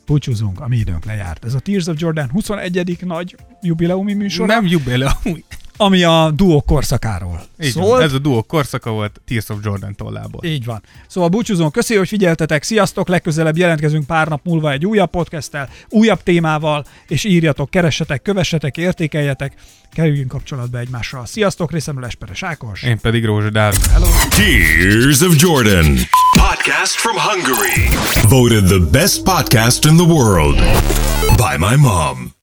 Búcsúzunk, a mi időnk lejárt. Ez a Tears of Jordan 21. nagy jubileumi műsor, Nem jubilé, amúgy. Ami a duó korszakáról Így szólt. van. Ez a duó korszaka volt Tears of Jordan tollából. Így van. Szóval búcsúzunk, köszi, hogy figyeltetek, sziasztok, legközelebb jelentkezünk pár nap múlva egy újabb podcasttel, újabb témával, és írjatok, keressetek, kövessetek, értékeljetek, kerüljünk kapcsolatba egymással. Sziasztok, részemről Esperes Ákos. Én pedig Rózsa Dávid. Tears of Jordan. Podcast from Hungary. Voted the best podcast in the world by my mom.